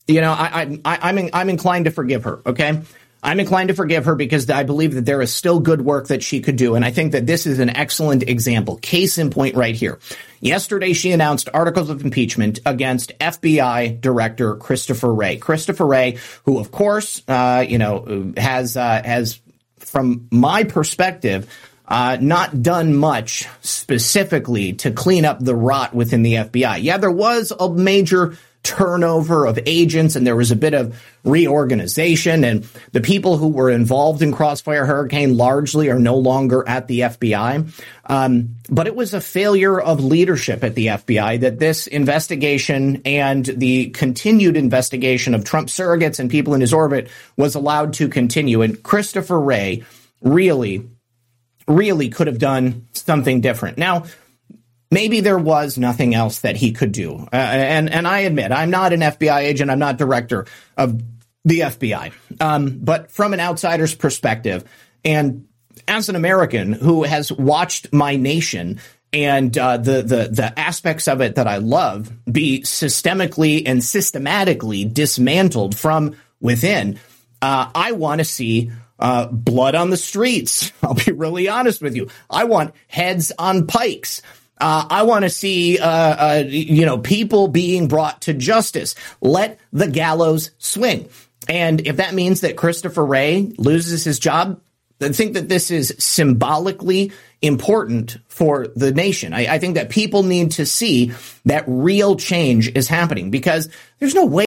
you know, I, I, I'm in, I'm inclined to forgive her. Okay. I'm inclined to forgive her because I believe that there is still good work that she could do. And I think that this is an excellent example. Case in point right here. Yesterday, she announced articles of impeachment against FBI Director Christopher Wray. Christopher Wray, who of course, uh, you know, has, uh, has from my perspective, uh, not done much specifically to clean up the rot within the FBI. Yeah, there was a major turnover of agents and there was a bit of reorganization and the people who were involved in Crossfire Hurricane largely are no longer at the FBI. Um, but it was a failure of leadership at the FBI that this investigation and the continued investigation of Trump surrogates and people in his orbit was allowed to continue. And Christopher Wray really, really could have done something different. Now, maybe there was nothing else that he could do. Uh, and and I admit I'm not an FBI agent. I'm not director of the FBI. Um, but from an outsider's perspective, and as an American who has watched my nation and uh, the the the aspects of it that I love be systemically and systematically dismantled from within, uh, I want to see uh, blood on the streets. I'll be really honest with you. I want heads on pikes. Uh, I want to see, uh, uh, you know, people being brought to justice. Let the gallows swing. And if that means that Christopher Wray loses his job, I think that this is symbolically important for the nation. I, I think that people need to see that real change is happening because there's no way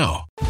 now.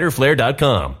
riderflare.com.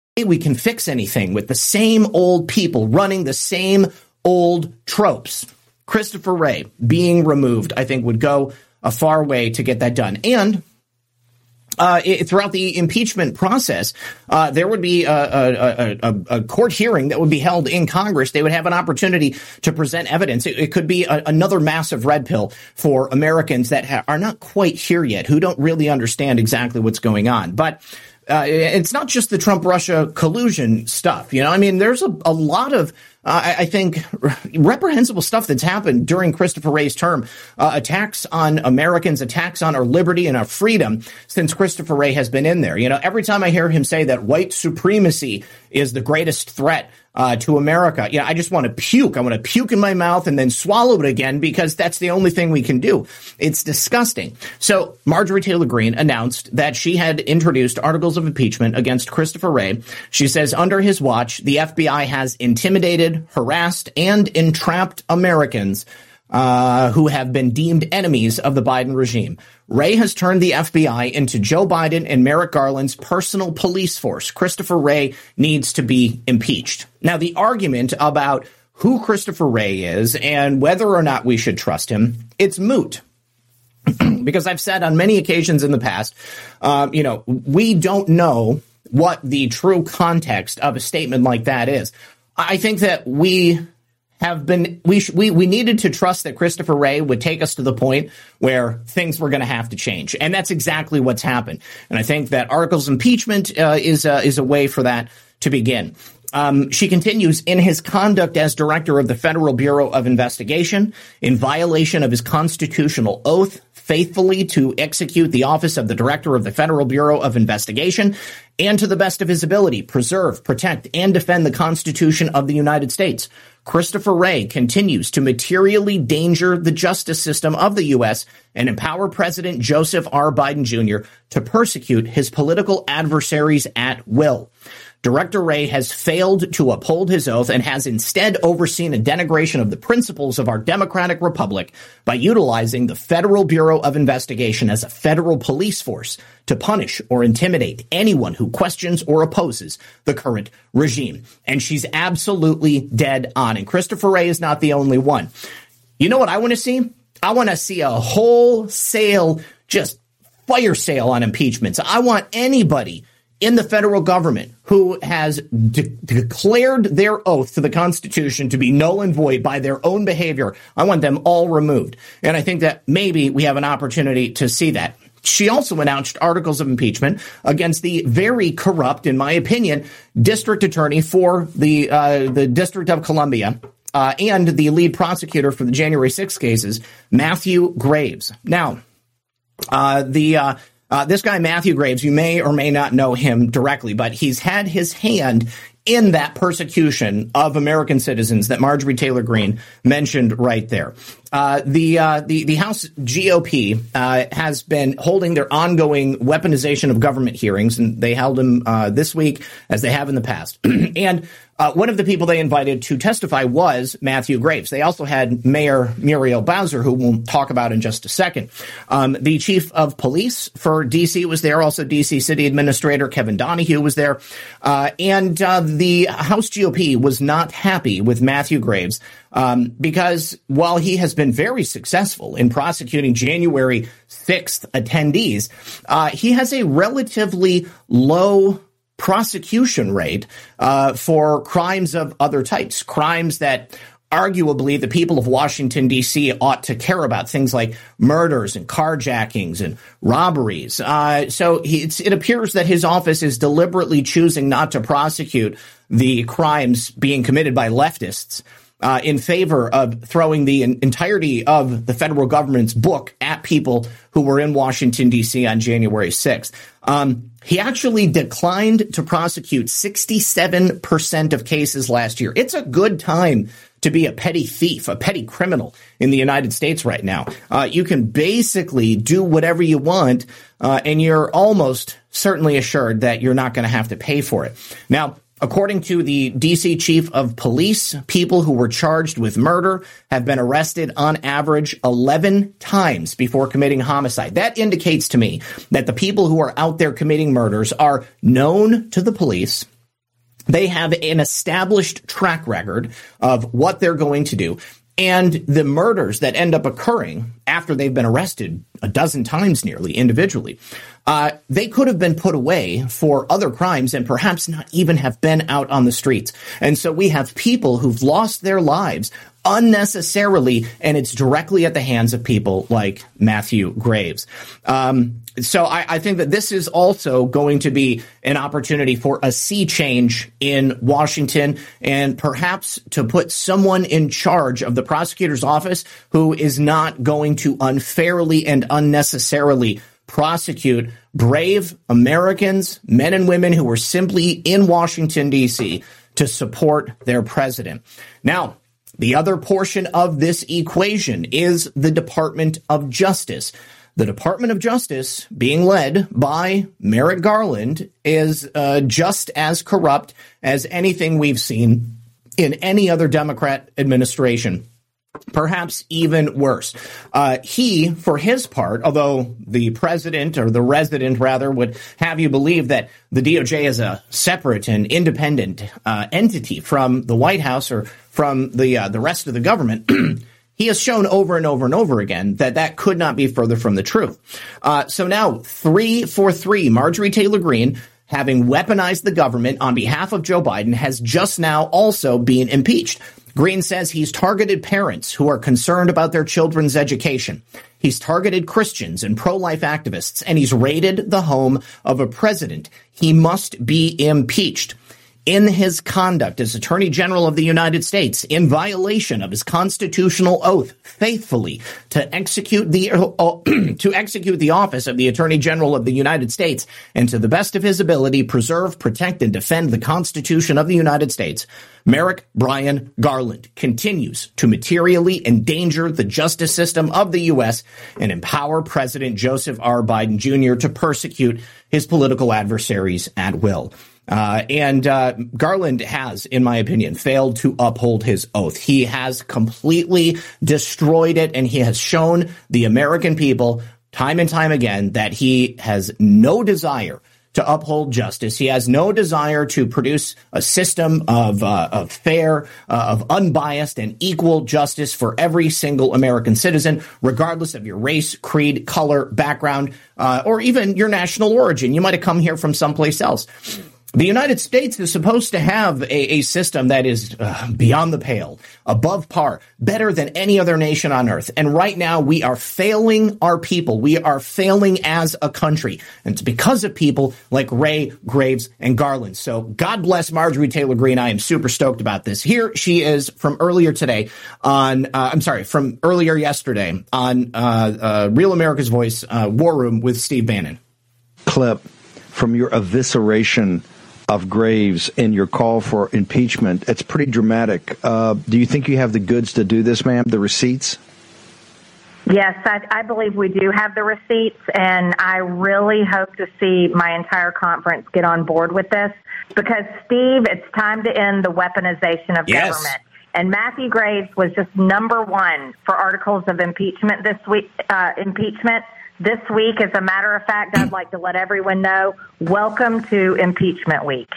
We can fix anything with the same old people running the same old tropes. Christopher Wray being removed, I think, would go a far way to get that done. And uh, it, throughout the impeachment process, uh, there would be a, a, a, a, court hearing that would be held in Congress. They would have an opportunity to present evidence. It, it could be another massive red pill for Americans that ha- are not quite here yet, who don't really understand exactly what's going on. But uh, it's not just the Trump Russia collusion stuff. You know, I mean, there's a, a lot of, uh, I, think, reprehensible stuff that's happened during Christopher Wray's term. Uh, attacks on Americans, attacks on our liberty and our freedom since Christopher Wray has been in there. You know, every time I hear him say that white supremacy is the greatest threat uh, to America. Yeah, I just want to puke. I want to puke in my mouth and then swallow it again because that's the only thing we can do. It's disgusting. So Marjorie Taylor Greene announced that she had introduced articles of impeachment against Christopher Wray. She says under his watch, the FBI has intimidated, harassed, and entrapped Americans uh, who have been deemed enemies of the Biden regime. Wray has turned the FBI into Joe Biden and Merrick Garland's personal police force. Christopher Wray needs to be impeached. Now, the argument about who Christopher Wray is and whether or not we should trust him, it's moot. because I've said on many occasions in the past, um, you know, we don't know what the true context of a statement like that is. I think that we have been we sh- we we needed to trust that Christopher Wray would take us to the point where things were going to have to change, and that's exactly what's happened. And I think that articles impeachment uh, is uh, is a way for that to begin. Um, she continues in his conduct as director of the Federal Bureau of Investigation in violation of his constitutional oath faithfully to execute the office of the director of the Federal Bureau of Investigation and to the best of his ability preserve, protect, and defend the Constitution of the United States. Christopher Wray continues to materially danger the justice system of the U.S. and empower President Joseph R. Biden Jr. to persecute his political adversaries at will. Director Wray has failed to uphold his oath and has instead overseen a denigration of the principles of our democratic republic by utilizing the Federal Bureau of Investigation as a federal police force to punish or intimidate anyone who questions or opposes the current regime. And she's absolutely dead on. And Christopher Wray is not the only one. You know what I want to see? I want to see a wholesale, just fire sale on impeachments. I want anybody in the federal government who has de- declared their oath to the Constitution to be null and void by their own behavior. I want them all removed. And I think that maybe we have an opportunity to see that. She also announced articles of impeachment against the very corrupt, in my opinion, district attorney for the uh, the District of Columbia, uh, and the lead prosecutor for the January 6 cases, Matthew Graves. Now, uh, the uh, uh, this guy, Matthew Graves, you may or may not know him directly, but he's had his hand in that persecution of American citizens that Marjorie Taylor Greene mentioned right there. Uh, the, uh, the the House GOP uh, has been holding their ongoing weaponization of government hearings, and they held them uh, this week as they have in the past. and uh, one of the people they invited to testify was Matthew Graves. They also had Mayor Muriel Bowser, who we'll talk about in just a second. Um, the chief of police for DC was there. Also, DC City Administrator Kevin Donahue was there. Uh, and the House GOP was not happy with Matthew Graves um, because while he has been very successful in prosecuting January 6th attendees, uh, he has a relatively low prosecution rate uh, for crimes of other types, crimes that arguably the people of Washington, D.C. ought to care about things like murders and carjackings and robberies. Uh, so it appears that his office is deliberately choosing not to prosecute the crimes being committed by leftists. Uh, in favor of throwing the entirety of the federal government's book at people who were in Washington, D.C. on January 6th. Um, he actually declined to prosecute 67% of cases last year. It's a good time to be a petty thief, a petty criminal in the United States right now. Uh, you can basically do whatever you want, uh, and you're almost certainly assured that you're not going to have to pay for it. Now, According to the DC chief of police, people who were charged with murder have been arrested on average 11 times before committing homicide. That indicates to me that the people who are out there committing murders are known to the police. They have an established track record of what they're going to do. And the murders that end up occurring after they've been arrested a dozen times nearly individually, uh, they could have been put away for other crimes and perhaps not even have been out on the streets. And so we have people who've lost their lives unnecessarily, and it's directly at the hands of people like Matthew Graves. Um, so I, I, think that this is also going to be an opportunity for a sea change in Washington and perhaps to put someone in charge of the prosecutor's office who is not going to unfairly and unnecessarily prosecute brave Americans, men and women who were simply in Washington, D.C. to support their president. Now, the other portion of this equation is the Department of Justice. The Department of Justice, being led by Merrick Garland, is uh, just as corrupt as anything we've seen in any other Democrat administration perhaps even worse. Uh, he, for his part, although the president or the resident rather would have you believe that the DOJ is a separate and independent uh, entity from the White House or from the uh, the rest of the government. he has shown over and over and over again that that could not be further from the truth. Uh, so now, three for three, Marjorie Taylor Greene having weaponized the government on behalf of Joe Biden, has just now also been impeached. Greene says he's targeted parents who are concerned about their children's education. He's targeted Christians and pro-life activists, and he's raided the home of a president. He must be impeached in his conduct as Attorney General of the United States in violation of his constitutional oath faithfully to execute the uh, to execute the office of the Attorney General of the United States and to the best of his ability preserve, protect and defend the Constitution of the United States. Merrick Brian Garland continues to materially endanger the justice system of the U.S. and empower President Joseph R. Biden Jr. to persecute his political adversaries at will. Uh, and uh, Garland has, in my opinion, failed to uphold his oath. He has completely destroyed it, and he has shown the American people time and time again that he has no desire to uphold justice. He has no desire to produce a system of, uh, of fair, uh, of unbiased and equal justice for every single American citizen, regardless of your race, creed, color, background, uh, or even your national origin. You might have come here from someplace else. The United States is supposed to have a, a system that is uh, beyond the pale, above par, better than any other nation on earth. And right now we are failing our people. We are failing as a country. And it's because of people like Wray, Graves, and Garland. So God bless Marjorie Taylor Greene. I am super stoked about this. Here she is from earlier today on, uh, I'm sorry, from earlier yesterday on uh, uh Real America's Voice uh, War Room with Steve Bannon. Clip from your evisceration of Graves in your call for impeachment. It's pretty dramatic. Uh, do you think you have the goods to do this, ma'am? The receipts? Yes, I, I, believe we do have the receipts, and I really hope to see my entire conference get on board with this because, Steve, it's time to end the weaponization of yes. government. And Matthew Graves was just number one for articles of impeachment this week. Uh, impeachment this week. As a matter of fact, I'd like to let everyone know welcome to impeachment week.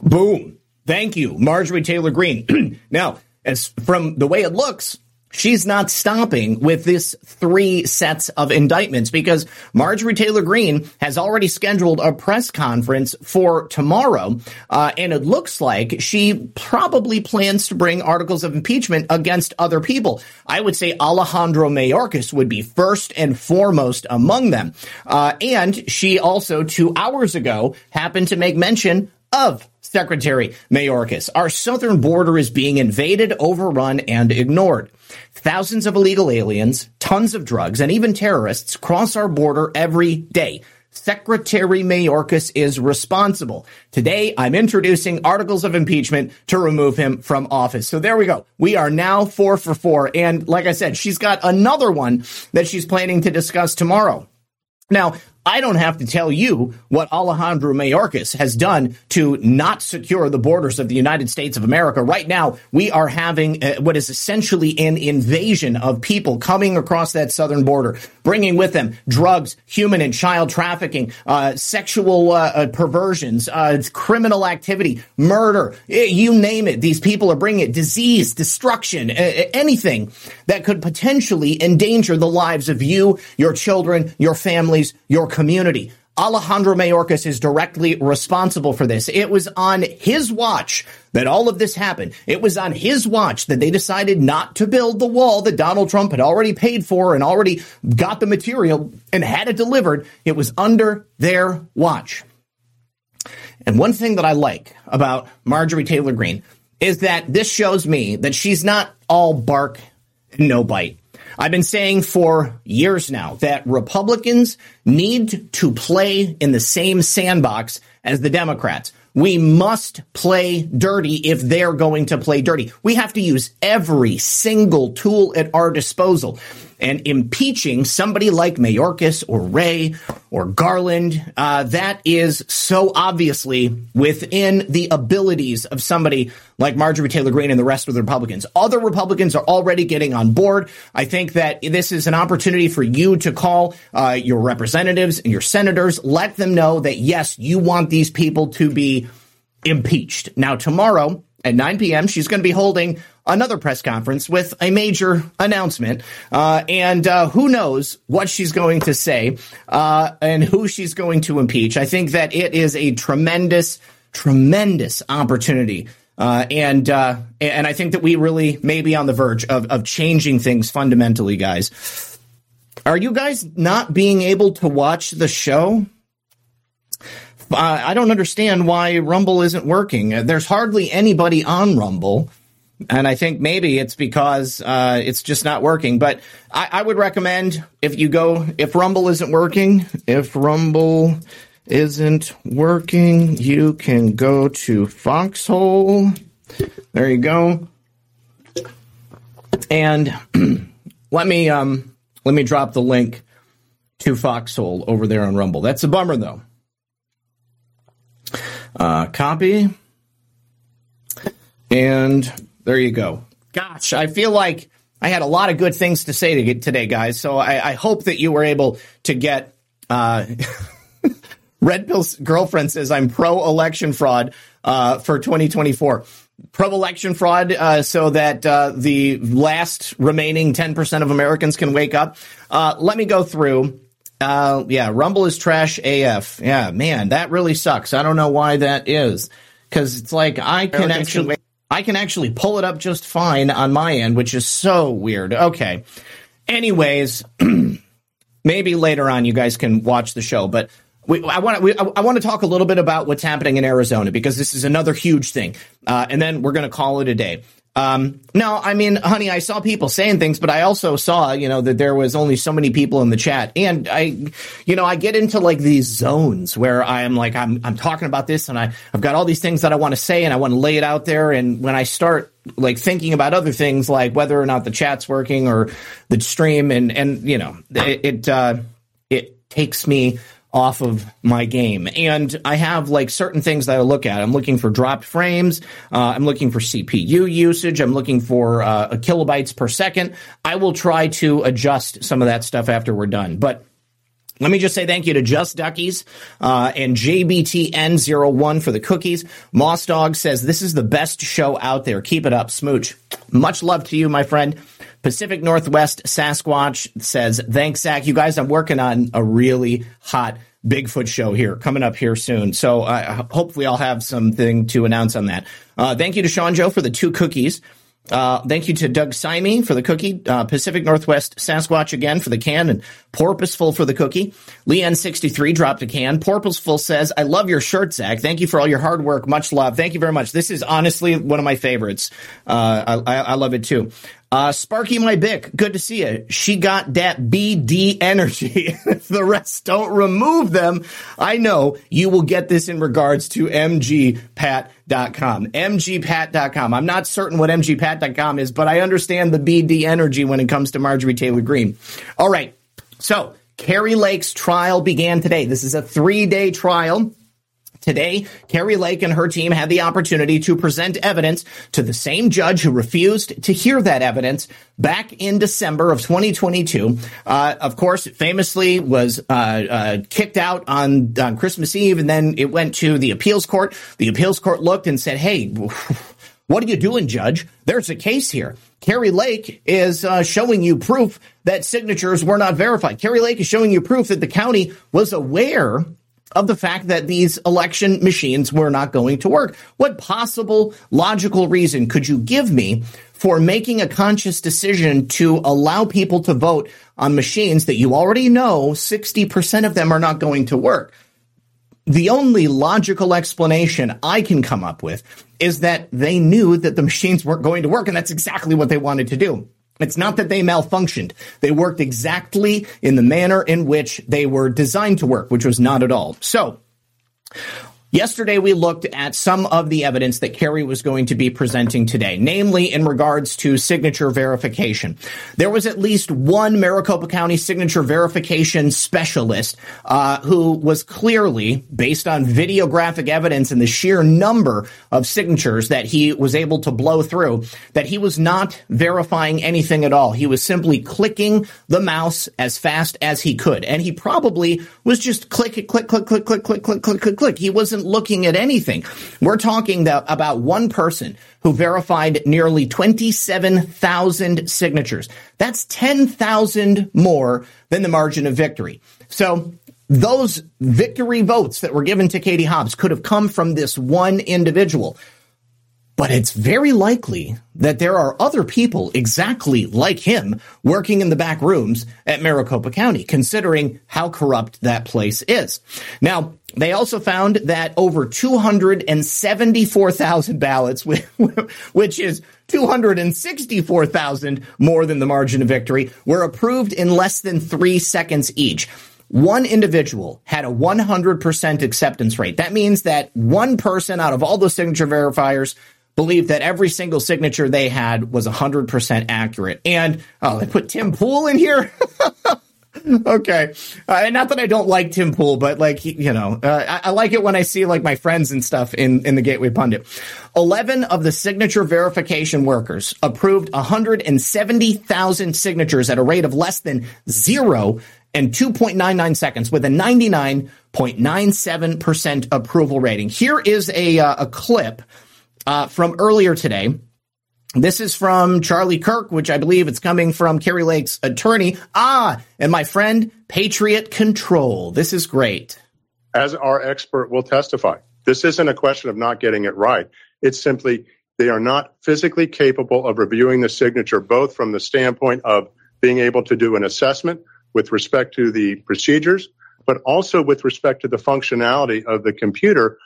Boom. Thank you, Marjorie Taylor Greene. now, as from the way it looks, she's not stopping with this three sets of indictments because Marjorie Taylor Greene has already scheduled a press conference for tomorrow. Uh, and it looks like she probably plans to bring articles of impeachment against other people. I would say Alejandro Mayorkas would be first and foremost among them. Uh, and she also two hours ago happened to make mention of Secretary Mayorkas. Our southern border is being invaded, overrun, and ignored. Thousands of illegal aliens, tons of drugs, and even terrorists cross our border every day. Secretary Mayorkas is responsible. Today, I'm introducing articles of impeachment to remove him from office. So there we go. We are now four for four. And like I said, she's got another one that she's planning to discuss tomorrow. Now, I don't have to tell you what Alejandro Mayorkas has done to not secure the borders of the United States of America. Right now, we are having uh, what is essentially an invasion of people coming across that southern border, bringing with them drugs, human and child trafficking, uh, sexual uh, uh perversions, uh, criminal activity, murder, you name it. These people are bringing it, disease, destruction, anything that could potentially endanger the lives of you, your children, your families, your community. Alejandro Mayorkas is directly responsible for this. It was on his watch that all of this happened. It was on his watch that they decided not to build the wall that Donald Trump had already paid for and already got the material and had it delivered. It was under their watch. And one thing that I like about Marjorie Taylor Greene is that this shows me that she's not all bark, and no bite. I've been saying for years now that Republicans need to play in the same sandbox as the Democrats. We must play dirty if they're going to play dirty. We have to use every single tool at our disposal and impeaching somebody like Mayorkas or Wray or Garland, uh, that is so obviously within the abilities of somebody like Marjorie Taylor Greene and the rest of the Republicans. Other Republicans are already getting on board. I think that this is an opportunity for you to call uh, your representatives and your senators, let them know that yes, you want these people to be impeached. Now, tomorrow, at 9 p.m., she's going to be holding another press conference with a major announcement. Uh, and uh, who knows what she's going to say uh, and who she's going to impeach. I think that it is a tremendous, tremendous opportunity. Uh, and uh, and I think that we really may be on the verge of, of changing things fundamentally, guys. Are you guys not being able to watch the show? I don't understand why Rumble isn't working. There's hardly anybody on Rumble. And I think maybe it's because uh, it's just not working. But I, I, would recommend if you go, if Rumble isn't working, if Rumble isn't working, you can go to Foxhole. There you go. And let me um, let me drop the link to Foxhole over there on Rumble. That's a bummer though. Uh, copy. And there you go. Gosh, I feel like I had a lot of good things to say to today, guys. So I, I hope that you were able to get. Uh, Red Pill's girlfriend says I'm pro election fraud uh, for 2024. Pro election fraud, uh, so that uh, the last remaining 10% of Americans can wake up. Uh, let me go through uh, yeah, Rumble is trash AF. Yeah, man, that really sucks. I don't know why that is. Cause it's like I can actually, I can actually pull it up just fine on my end, which is so weird. Okay. Anyways, maybe later on you guys can watch the show, but we, I want to I want to talk a little bit about what's happening in Arizona because this is another huge thing, uh, and then we're going to call it a day. Um, no, I mean, honey, I saw people saying things, but I also saw, you know, that there was only so many people in the chat. And I, you know, I get into like these zones where I am like, I'm, I'm talking about this and I, I've got all these things that I want to say and I want to lay it out there. And when I start like thinking about other things, like whether or not the chat's working or the stream and, and, you know, it, it, uh, it takes me off of my game. And I have like certain things that I look at. I'm looking for dropped frames. Uh, I'm looking for CPU usage. I'm looking for uh, kilobytes per second. I will try to adjust some of that stuff after we're done. But let me just say thank you to Just Duckies uh, and JBTN01 for the cookies. Moss Dog says this is the best show out there. Keep it up, smooch. Much love to you, my friend. Pacific Northwest Sasquatch says, thanks, Zak. You guys, I'm working on a really hot Bigfoot show here coming up here soon. So uh, hopefully I'll have something to announce on that. Uh, thank you to Sean Joe for the two cookies. Uh, thank you to Doug Simey for the cookie, uh, Pacific Northwest Sasquatch again for the can, and Porpoiseful for the cookie. Leanne63 dropped a can. Porpoiseful says, I love your shirt, Zak. Thank you for all your hard work. Much love. Thank you very much. This is honestly one of my favorites. Uh, I, I, love it too. Uh, Sparky my Bick, good to see you. She got that BD energy. if the rest don't remove them, I know you will get this in regards to mgpat.com. mgpat.com. I'm not certain what mgpat.com is, but I understand the BD energy when it comes to Marjorie Taylor Greene. All right. So Kari Lake's trial began today. This is a three day trial. Today, Kari Lake and her team had the opportunity to present evidence to the same judge who refused to hear that evidence back in December of 2022. Uh, of course, famously was uh, uh, kicked out on, on Christmas Eve, and then it went to the appeals court. The appeals court looked and said, "Hey." What are you doing, Judge? There's a case here. Kari Lake is uh, showing you proof that signatures were not verified. Kari Lake is showing you proof that the county was aware of the fact that these election machines were not going to work. What possible logical reason could you give me for making a conscious decision to allow people to vote on machines that you already know 60% of them are not going to work? The only logical explanation I can come up with is that they knew that the machines weren't going to work, and that's exactly what they wanted to do. It's not that they malfunctioned. They worked exactly in the manner in which they were designed to work, which was not at all. So, Yesterday, we looked at some of the evidence that Kari was going to be presenting today, namely in regards to signature verification. There was at least one Maricopa County signature verification specialist uh, who was clearly, based on videographic evidence and the sheer number of signatures that he was able to blow through, that he was not verifying anything at all. He was simply clicking the mouse as fast as he could, and he probably was just click, click, click, click, click, click, click, click, click. He wasn't wasn't looking at anything. We're talking about one person who verified nearly 27,000 signatures. That's 10,000 more than the margin of victory. So those victory votes that were given to Katie Hobbs could have come from this one individual. But it's very likely that there are other people exactly like him working in the back rooms at Maricopa County, considering how corrupt that place is. Now, they also found that over 274,000 ballots, which is 264,000 more than the margin of victory, were approved in less than three seconds each. One individual had a 100% acceptance rate. That means that one person out of all the signature verifiers believed that every single signature they had was 100% accurate. And, oh, they put Tim Pool in here? okay. Uh, not that I don't like Tim Pool, but like, you know, uh, I, I, like it when I see like my friends and stuff in, in the Gateway Pundit. 11 of the signature verification workers approved 170,000 signatures at a rate of less than zero and 2.99 seconds with a 99.97% approval rating. Here is a, uh, a clip uh, from earlier today. This is from Charlie Kirk, which I believe it's coming from Kari Lake's attorney. Ah, and my friend, Patriot Control. This is great. As our expert will testify, this isn't a question of not getting it right. It's simply they are not physically capable of reviewing the signature, both from the standpoint of being able to do an assessment with respect to the procedures, but also with respect to the functionality of the computer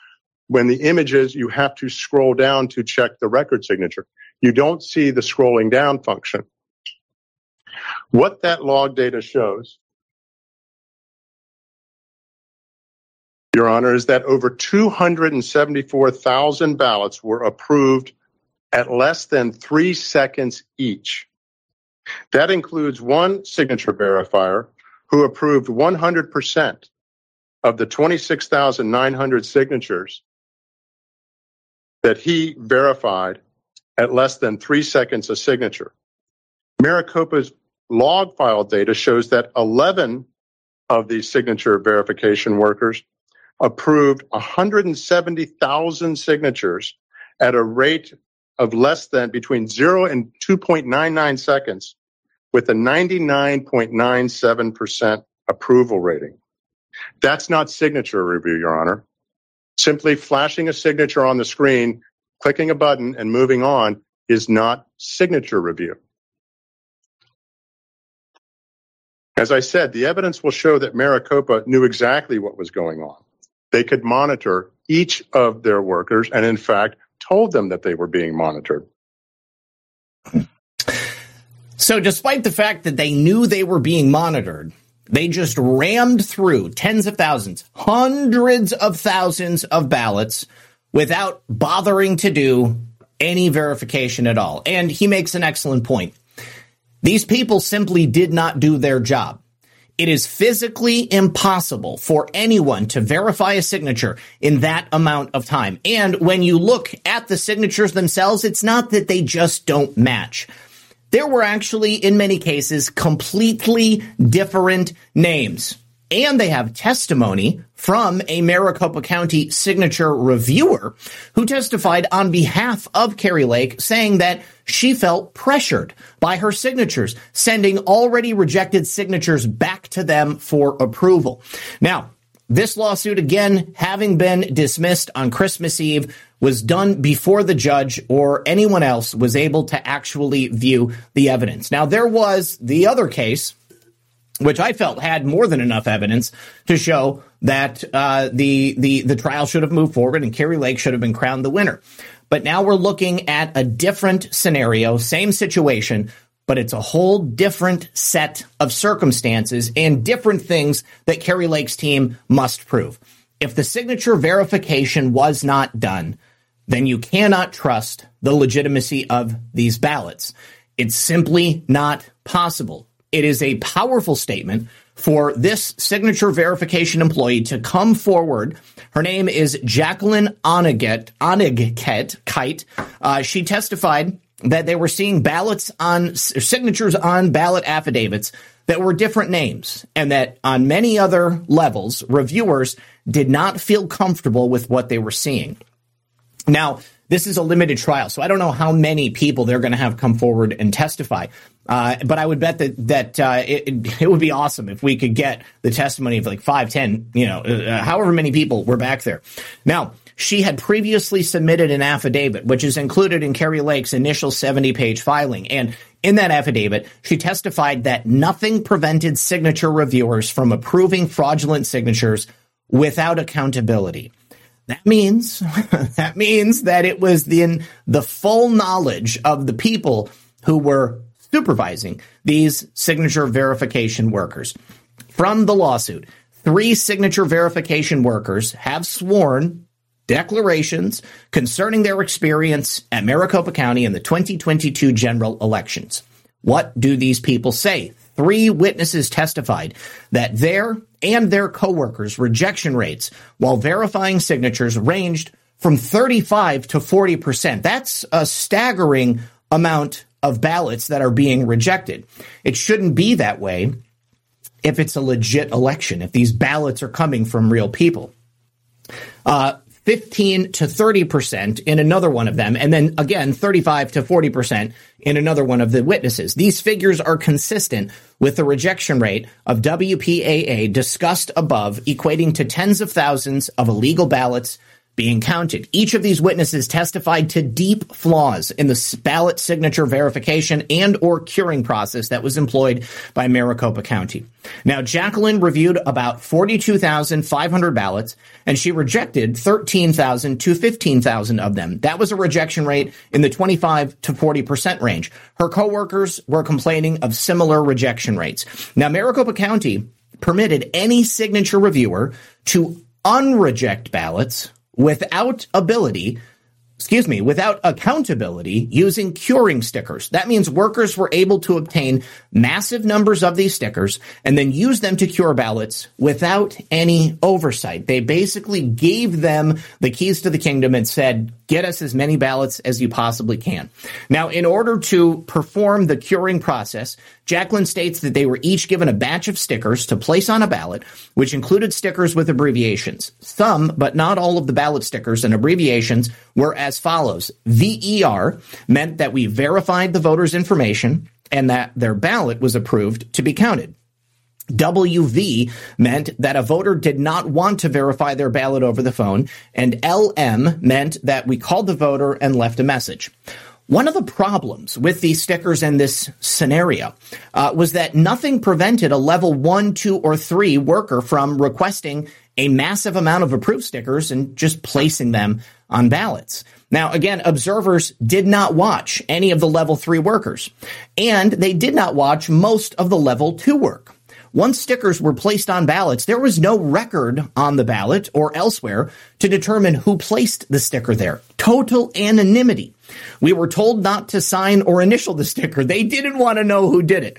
when the images, you have to scroll down to check the record signature. You don't see the scrolling down function. What that log data shows, Your Honor, is that over 274,000 ballots were approved at less than three seconds each. That includes one signature verifier who approved 100% of the 26,900 signatures that he verified at less than three seconds a signature. Maricopa's log file data shows that 11 of these signature verification workers approved 170,000 signatures at a rate of less than between 0 and 2.99 seconds with a 99.97% approval rating. That's not signature review, Your Honor. Simply flashing a signature on the screen, clicking a button, and moving on is not signature review. As I said, the evidence will show that Maricopa knew exactly what was going on. They could monitor each of their workers and, in fact, told them that they were being monitored. So, despite the fact that they knew they were being monitored, they just rammed through tens of thousands, hundreds of thousands of ballots without bothering to do any verification at all. And he makes an excellent point. These people simply did not do their job. It is physically impossible for anyone to verify a signature in that amount of time. And when you look at the signatures themselves, it's not that they just don't match there were actually, in many cases, completely different names. And they have testimony from a Maricopa County signature reviewer who testified on behalf of Kari Lake saying that she felt pressured by her signatures, sending already rejected signatures back to them for approval. Now, this lawsuit, again, having been dismissed on Christmas Eve, was done before the judge or anyone else was able to actually view the evidence. Now, there was the other case, which I felt had more than enough evidence to show that uh, the the the trial should have moved forward and Kari Lake should have been crowned the winner. But now we're looking at a different scenario, same situation, but it's a whole different set of circumstances and different things that Kari Lake's team must prove. If the signature verification was not done, then you cannot trust the legitimacy of these ballots. It's simply not possible. It is a powerful statement for this signature verification employee to come forward. Her name is Jacqueline Onigett, Onigket Kite. Uh, she testified that they were seeing ballots on signatures on ballot affidavits that were different names and that on many other levels, reviewers did not feel comfortable with what they were seeing. Now, this is a limited trial, so I don't know how many people they're going to have come forward and testify. Uh, but I would bet that that uh, it, it would be awesome if we could get the testimony of like five, ten, you know, uh, however many people were back there. Now, she had previously submitted an affidavit, which is included in Kari Lake's initial 70 page filing. And in that affidavit, she testified that nothing prevented signature reviewers from approving fraudulent signatures without accountability. That means that means that it was in the full knowledge of the people who were supervising these signature verification workers. From the lawsuit, three signature verification workers have sworn declarations concerning their experience at Maricopa County in the 2022 general elections. What do these people say? Three witnesses testified that their and their coworkers' rejection rates while verifying signatures ranged from 35 to 40%. That's a staggering amount of ballots that are being rejected. It shouldn't be that way if it's a legit election, if these ballots are coming from real people. Uh, 15 to 30% in another one of them, and then again, 35 to 40% in another one of the witnesses. These figures are consistent with the rejection rate of WPAA discussed above, equating to tens of thousands of illegal ballots being counted. Each of these witnesses testified to deep flaws in the ballot signature verification and or curing process that was employed by Maricopa County. Now, Jacqueline reviewed about 42,500 ballots and she rejected 13,000 to 15,000 of them. That was a rejection rate in the 25 to 40% range. Her coworkers were complaining of similar rejection rates. Now, Maricopa County permitted any signature reviewer to unreject ballots without ability excuse me, without accountability using curing stickers. That means workers were able to obtain massive numbers of these stickers and then use them to cure ballots without any oversight. They basically gave them the keys to the kingdom and said, get us as many ballots as you possibly can. Now, in order to perform the curing process, Jacqueline states that they were each given a batch of stickers to place on a ballot, which included stickers with abbreviations. Some, but not all of the ballot stickers and abbreviations were as follows. VER meant that we verified the voter's information and that their ballot was approved to be counted. WV meant that a voter did not want to verify their ballot over the phone, and LM meant that we called the voter and left a message. One of the problems with these stickers in this scenario uh, was that nothing prevented a level one, two, or three worker from requesting a massive amount of approved stickers and just placing them on ballots. Now, again, observers did not watch any of the level three workers, and they did not watch most of the level two work. Once stickers were placed on ballots, there was no record on the ballot or elsewhere to determine who placed the sticker there. Total anonymity. We were told not to sign or initial the sticker. They didn't want to know who did it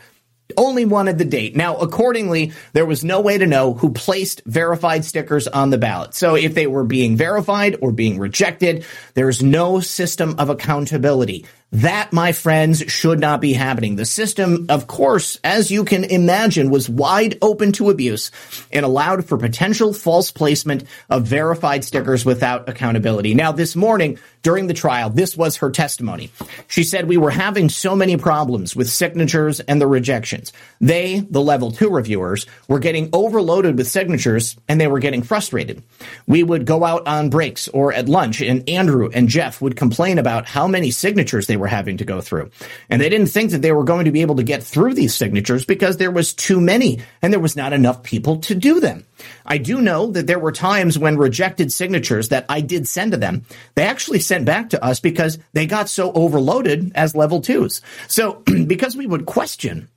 only wanted the date. Now, accordingly, there was no way to know who placed verified stickers on the ballot. So if they were being verified or being rejected, there's no system of accountability. That, my friends, should not be happening. The system, of course, as you can imagine, was wide open to abuse and allowed for potential false placement of verified stickers without accountability. Now, this morning during the trial, this was her testimony. She said, we were having so many problems with signatures and the rejections. They, the level two reviewers, were getting overloaded with signatures and they were getting frustrated. We would go out on breaks or at lunch and Andrew and Jeff would complain about how many signatures they were were having to go through. And they didn't think that they were going to be able to get through these signatures because there was too many and there was not enough people to do them. I do know that there were times when rejected signatures that I did send to them, they actually sent back to us because they got so overloaded as level twos. So because we would question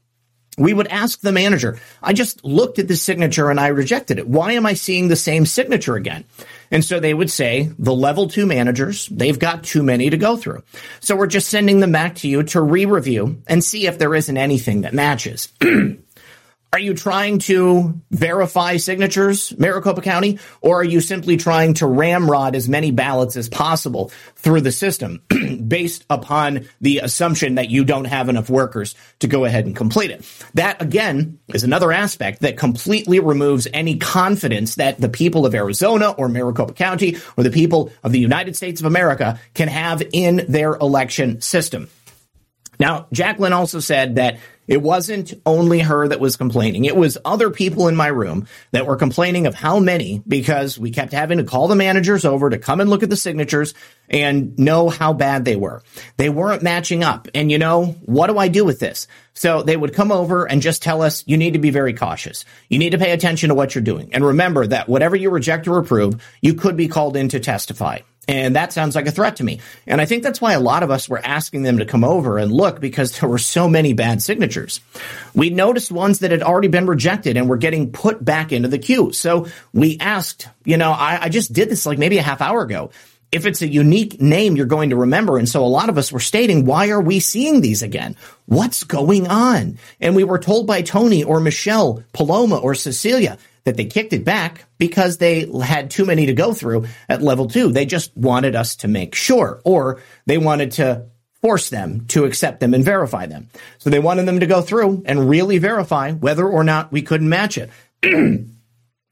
we would ask the manager, I just looked at the signature and I rejected it. Why am I seeing the same signature again? And so they would say, the level two managers, they've got too many to go through. So we're just sending them back to you to re-review and see if there isn't anything that matches. Are you trying to verify signatures, Maricopa County, or are you simply trying to ramrod as many ballots as possible through the system based upon the assumption that you don't have enough workers to go ahead and complete it? That, again, is another aspect that completely removes any confidence that the people of Arizona or Maricopa County or the people of the United States of America can have in their election system. Now, Jacqueline also said that it wasn't only her that was complaining. It was other people in my room that were complaining of how many because we kept having to call the managers over to come and look at the signatures and know how bad they were. They weren't matching up. And you know, what do I do with this? So they would come over and just tell us, you need to be very cautious. You need to pay attention to what you're doing. And remember that whatever you reject or approve, you could be called in to testify. And that sounds like a threat to me. And I think that's why a lot of us were asking them to come over and look because there were so many bad signatures. We noticed ones that had already been rejected and were getting put back into the queue. So we asked, you know, I, I just did this like maybe a half hour ago. If it's a unique name, you're going to remember. And so a lot of us were stating, why are we seeing these again? What's going on? And we were told by Tony or Michelle, Paloma or Cecilia, that they kicked it back because they had too many to go through at level two. They just wanted us to make sure, or they wanted to force them to accept them and verify them. So they wanted them to go through and really verify whether or not we couldn't match it.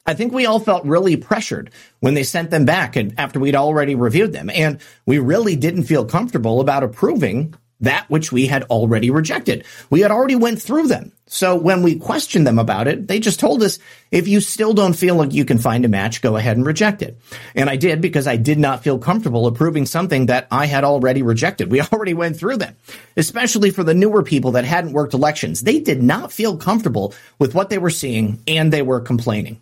I think we all felt really pressured when they sent them back and after we'd already reviewed them. And we really didn't feel comfortable about approving that which we had already rejected. We had already went through them. So when we questioned them about it, they just told us, if you still don't feel like you can find a match, go ahead and reject it. And I did because I did not feel comfortable approving something that I had already rejected. We already went through them, especially for the newer people that hadn't worked elections. They did not feel comfortable with what they were seeing and they were complaining.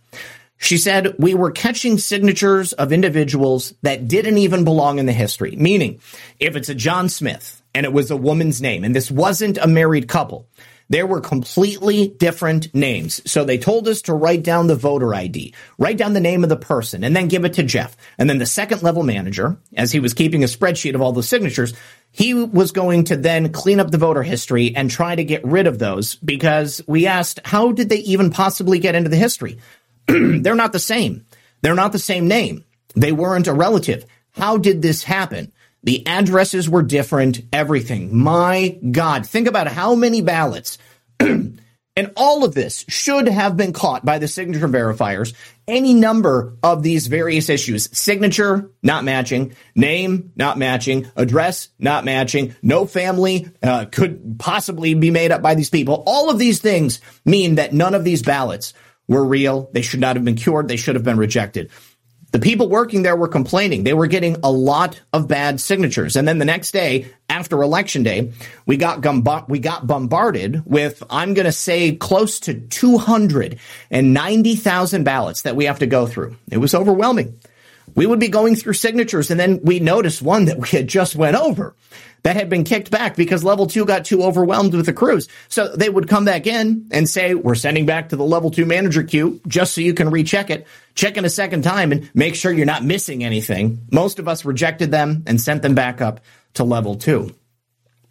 She said, we were catching signatures of individuals that didn't even belong in the history. Meaning, if it's a John Smith and it was a woman's name and this wasn't a married couple, there were completely different names. So they told us to write down the voter ID, write down the name of the person, and then give it to Jeff. And then the second level manager, as he was keeping a spreadsheet of all the signatures, he was going to then clean up the voter history and try to get rid of those because we asked, how did they even possibly get into the history? They're not the same. They're not the same name. They weren't a relative. How did this happen? The addresses were different, everything. My God, think about how many ballots. and all of this should have been caught by the signature verifiers. Any number of these various issues signature, not matching, name, not matching, address, not matching, no family uh, could possibly be made up by these people. All of these things mean that none of these ballots were real. They should not have been cured. They should have been rejected. The people working there were complaining. They were getting a lot of bad signatures. And then the next day, after election day, we got we got bombarded with I'm going to say close to 290,000 ballots that we have to go through. It was overwhelming. We would be going through signatures and then we noticed one that we had just went over that had been kicked back because level two got too overwhelmed with the crews. So they would come back in and say, we're sending back to the level two manager queue just so you can recheck it. Check in a second time and make sure you're not missing anything. Most of us rejected them and sent them back up to level two.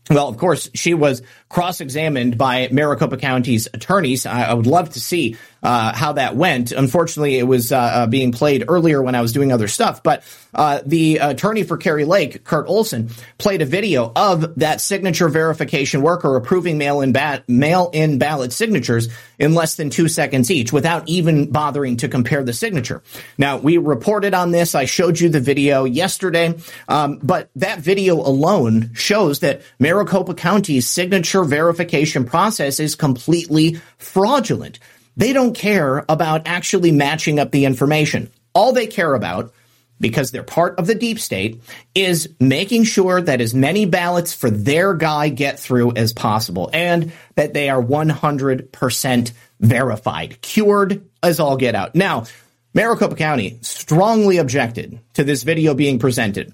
Well, of course, she was cross-examined by Maricopa County's attorneys. I, I would love to see uh, how that went. Unfortunately, it was uh, uh, being played earlier when I was doing other stuff. But uh, the attorney for Kari Lake, Kurt Olsen, played a video of that signature verification worker approving mail-in ba- mail-in ballot signatures in less than two seconds each, without even bothering to compare the signature. Now, we reported on this. I showed you the video yesterday, um, but that video alone shows that Maricopa County's signature verification process is completely fraudulent. They don't care about actually matching up the information. All they care about, because they're part of the deep state, is making sure that as many ballots for their guy get through as possible and that they are 100% verified, cured as all get out. Now, Maricopa County strongly objected to this video being presented.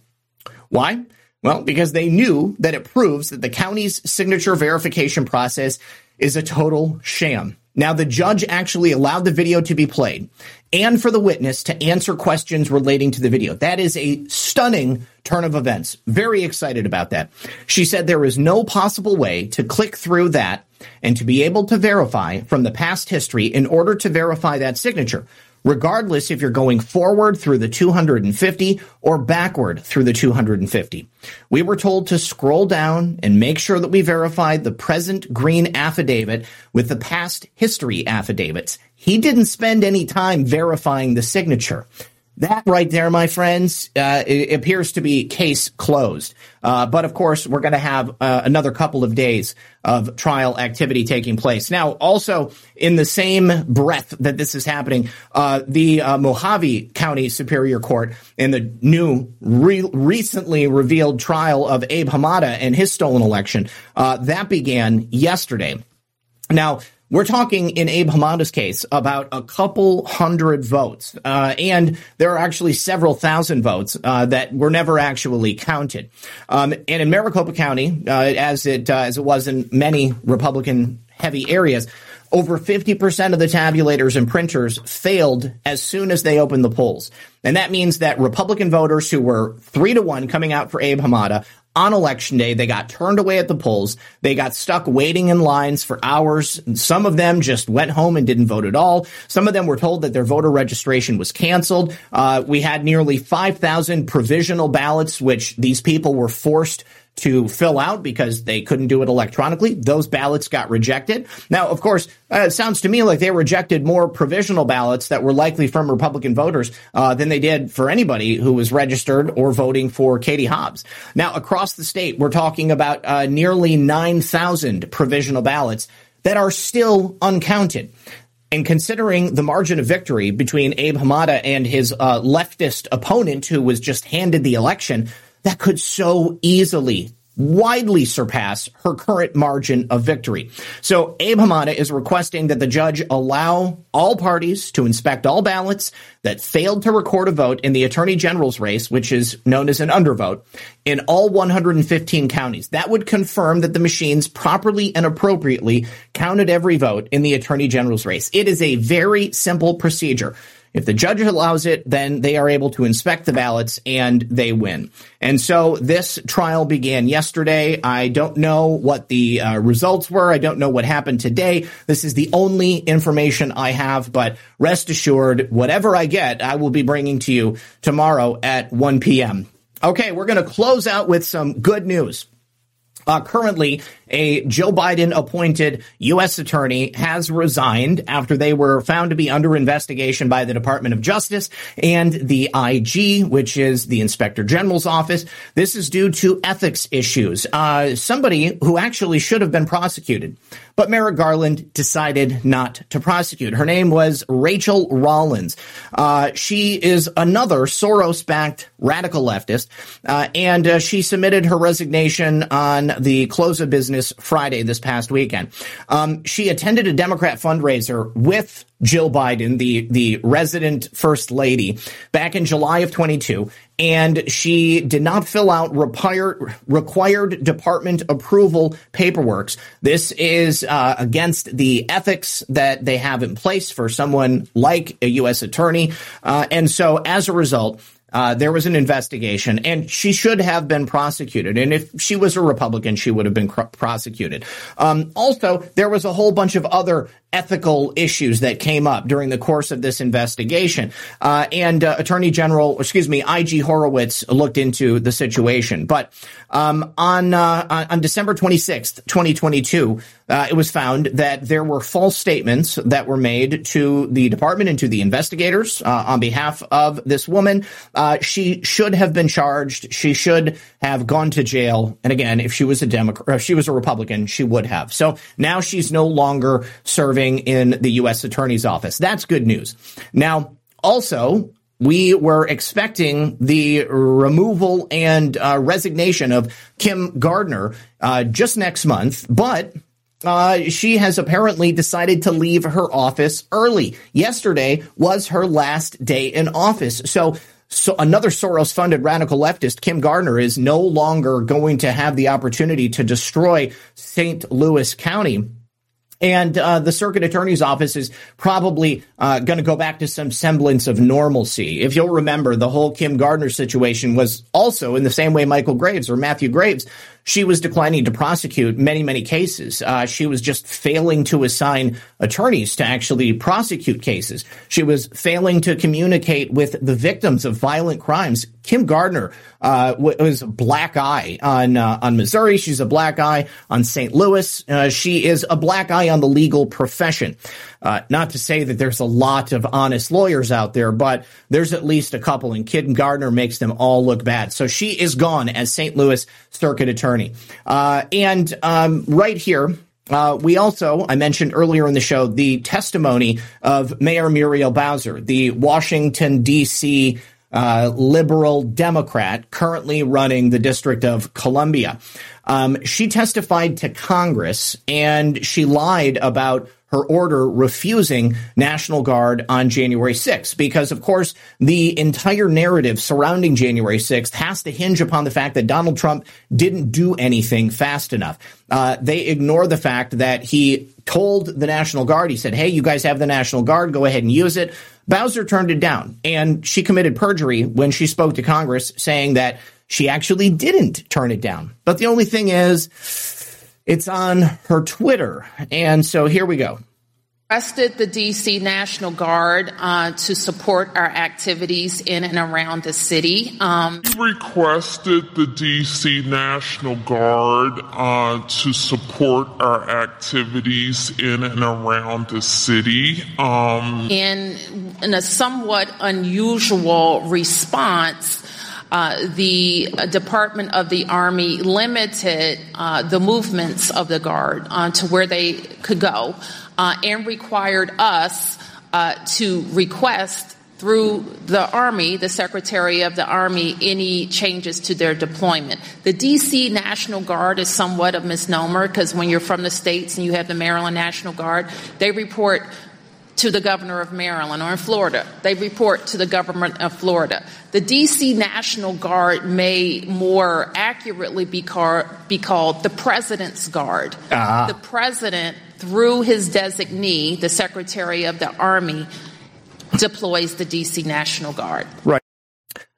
Why? Well, because they knew that it proves that the county's signature verification process is a total sham. Now, the judge actually allowed the video to be played and for the witness to answer questions relating to the video. That is a stunning turn of events. Very excited about that. She said there is no possible way to click through that and to be able to verify from the past history in order to verify that signature regardless if you're going forward through the 250 or backward through the 250. We were told to scroll down and make sure that we verified the present green affidavit with the past history affidavits. He didn't spend any time verifying the signature. That right there, my friends, uh, appears to be case closed. Uh, but of course, we're going to have uh, another couple of days of trial activity taking place. Now, also in the same breath that this is happening, uh, the uh, Mohave County Superior Court in the new, re- recently revealed trial of Abe Hamadeh and his stolen election uh, that began yesterday. Now, we're talking in Abe Hamadeh's case about a couple hundred votes, uh, and there are actually several thousand votes uh, that were never actually counted. Um, and in Maricopa County, uh, as it uh, as it was in many Republican heavy areas, over 50% of the tabulators and printers failed as soon as they opened the polls. And that means that Republican voters who were three to one coming out for Abe Hamadeh on election day. They got turned away at the polls. They got stuck waiting in lines for hours. Some of them just went home and didn't vote at all. Some of them were told that their voter registration was canceled. Uh, we had nearly 5,000 provisional ballots, which these people were forced to fill out because they couldn't do it electronically. Those ballots got rejected. Now, of course, uh, it sounds to me like they rejected more provisional ballots that were likely from Republican voters uh, than they did for anybody who was registered or voting for Katie Hobbs. Now, across the state, we're talking about uh, nearly 9,000 provisional ballots that are still uncounted. And considering the margin of victory between Abe Hamadeh and his uh, leftist opponent, who was just handed the election, that could so easily widely surpass her current margin of victory. So Abe Hamadeh is requesting that the judge allow all parties to inspect all ballots that failed to record a vote in the attorney general's race, which is known as an undervote, in all 115 counties. That would confirm that the machines properly and appropriately counted every vote in the attorney general's race. It is a very simple procedure. If the judge allows it, then they are able to inspect the ballots and they win. And so this trial began yesterday. I don't know what the uh, results were. I don't know what happened today. This is the only information I have, but rest assured, whatever I get, I will be bringing to you tomorrow at 1 p.m. Okay, we're going to close out with some good news. Uh, currently, a Joe Biden appointed U.S. attorney has resigned after they were found to be under investigation by the Department of Justice and the IG, which is the Inspector General's office. This is due to ethics issues. Uh, somebody who actually should have been prosecuted. But Merrick Garland decided not to prosecute. Her name was Rachael Rollins. Uh, she is another Soros backed radical leftist, uh, and uh, she submitted her resignation on the close of business Friday this past weekend. Um, she attended a Democrat fundraiser with Jill Biden, the, the resident first lady, back in July of 22, and she did not fill out required, required department approval paperwork. This is uh, against the ethics that they have in place for someone like a U.S. attorney. Uh, and so as a result, uh, there was an investigation, and she should have been prosecuted. And if she was a Republican, she would have been cr- prosecuted. Um, also, there was a whole bunch of other ethical issues that came up during the course of this investigation. Uh, and uh, Attorney General, excuse me, IG Horowitz looked into the situation. But um, on uh, on December 26th, 2022, uh, it was found that there were false statements that were made to the department and to the investigators uh, on behalf of this woman. Uh, she should have been charged. She should have gone to jail. And again, if she was a Democrat, if she was a Republican, she would have. So now she's no longer serving in the U.S. Attorney's Office. That's good news. Now, also, we were expecting the removal and uh, resignation of Kim Gardner uh, just next month, but uh, she has apparently decided to leave her office early. Yesterday was her last day in office. So, so another Soros funded radical leftist, Kim Gardner, is no longer going to have the opportunity to destroy St. Louis County And uh, the circuit attorney's office is probably uh, going to go back to some semblance of normalcy. If you'll remember, the whole Kim Gardner situation was also in the same way Michael Graves or Matthew Graves she was declining to prosecute many, many cases. Uh, she was just failing to assign attorneys to actually prosecute cases. She was failing to communicate with the victims of violent crimes. Kim Gardner uh, was a black eye on uh, on Missouri. She's a black eye on St. Louis. Uh, she is a black eye on the legal profession. Uh, not to say that there's a lot of honest lawyers out there, but there's at least a couple, and Kim Gardner makes them all look bad. So she is gone as St. Louis Circuit Attorney. Uh, and um, right here, uh, we also, I mentioned earlier in the show, the testimony of Mayor Muriel Bowser, the Washington, D.C. Uh, liberal Democrat currently running the District of Columbia. Um, she testified to Congress and she lied about her order refusing National Guard on January 6th. Because, of course, the entire narrative surrounding January 6th has to hinge upon the fact that Donald Trump didn't do anything fast enough. Uh, they ignore the fact that he told the National Guard, he said, hey, you guys have the National Guard, go ahead and use it. Bowser turned it down, and she committed perjury when she spoke to Congress saying that she actually didn't turn it down. But the only thing is, it's on her Twitter. And so here we go. Requested the DC National Guard uh, to support our activities in and around the city. Um, requested the DC National Guard uh, to support our activities in and around the city. Um, in, in a somewhat unusual response, uh, the Department of the Army limited uh, the movements of the Guard uh, to where they could go uh, and required us uh, to request through the Army, the Secretary of the Army, any changes to their deployment. The DC National Guard is somewhat of a misnomer because when you're from the states and you have the Maryland National Guard, they report to the governor of Maryland or in Florida. They report to the government of Florida. The DC National Guard may more accurately be, car- be called the President's Guard. Uh-huh. The President, through his designee, the Secretary of the Army, deploys the DC National Guard. Right.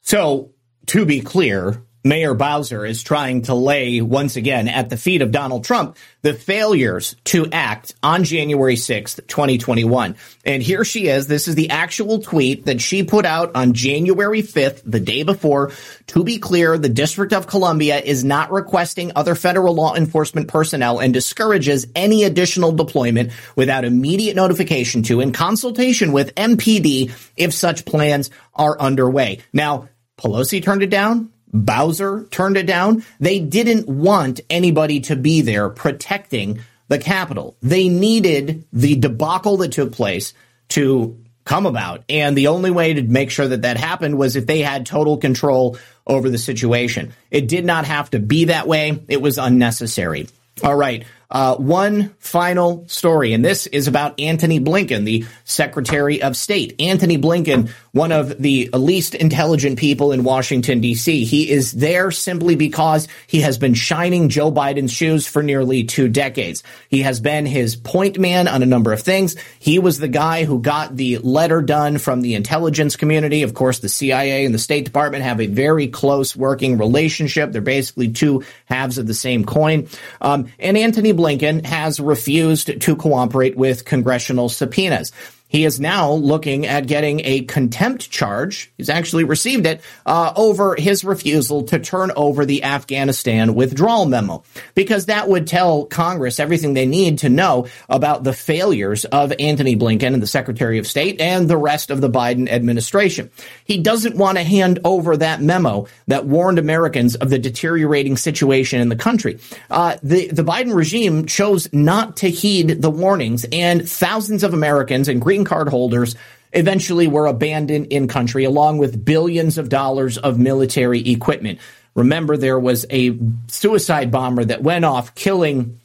So, to be clear, Mayor Bowser is trying to lay once again at the feet of Donald Trump the failures to act on January 6th, 2021. And here she is. This is the actual tweet that she put out on January 5th, the day before. To be clear, the District of Columbia is not requesting other federal law enforcement personnel and discourages any additional deployment without immediate notification to and consultation with MPD if such plans are underway. Now, Pelosi turned it down. Bowser turned it down. They didn't want anybody to be there protecting the Capitol. They needed the debacle that took place to come about. And the only way to make sure that that happened was if they had total control over the situation. It did not have to be that way. It was unnecessary. All right. Uh, one final story, and this is about Antony Blinken, the Secretary of State. Antony Blinken, one of the least intelligent people in Washington, D.C. He is there simply because he has been shining Joe Biden's shoes for nearly two decades. He has been his point man on a number of things. He was the guy who got the letter done from the intelligence community. Of course, the CIA and the State Department have a very close working relationship. They're basically two halves of the same coin. Um, and Antony Blinken has refused to cooperate with congressional subpoenas. He is now looking at getting a contempt charge. He's actually received it uh, over his refusal to turn over the Afghanistan withdrawal memo, because that would tell Congress everything they need to know about the failures of Antony Blinken and the Secretary of State and the rest of the Biden administration. He doesn't want to hand over that memo that warned Americans of the deteriorating situation in the country. Uh, the the Biden regime chose not to heed the warnings, and thousands of Americans and green green card holders eventually were abandoned in country along with billions of dollars of military equipment. Remember, there was a suicide bomber that went off, killing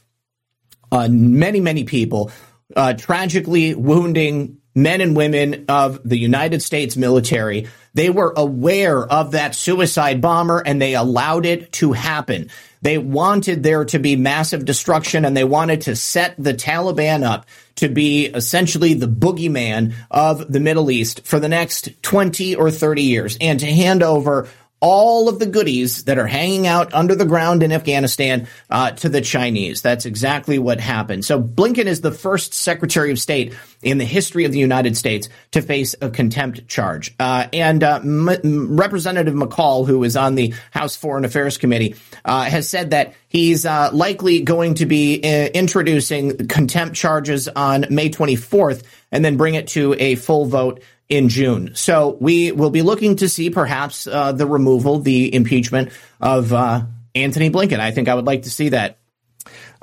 uh, many, many people, uh, tragically wounding men and women of the United States military. They were aware of that suicide bomber and they allowed it to happen. They wanted there to be massive destruction and they wanted to set the Taliban up to be essentially the boogeyman of the Middle East for the next 20 or 30 years. And to hand over all of the goodies that are hanging out under the ground in Afghanistan uh, to the Chinese. That's exactly what happened. So Blinken is the first Secretary of State in the history of the United States to face a contempt charge. Uh, and uh, M- Representative McCall, who is on the House Foreign Affairs Committee, uh, has said that he's uh, likely going to be uh, introducing contempt charges on May 24th and then bring it to a full vote in June. So we will be looking to see perhaps uh, the removal, the impeachment of uh, Antony Blinken. I think I would like to see that.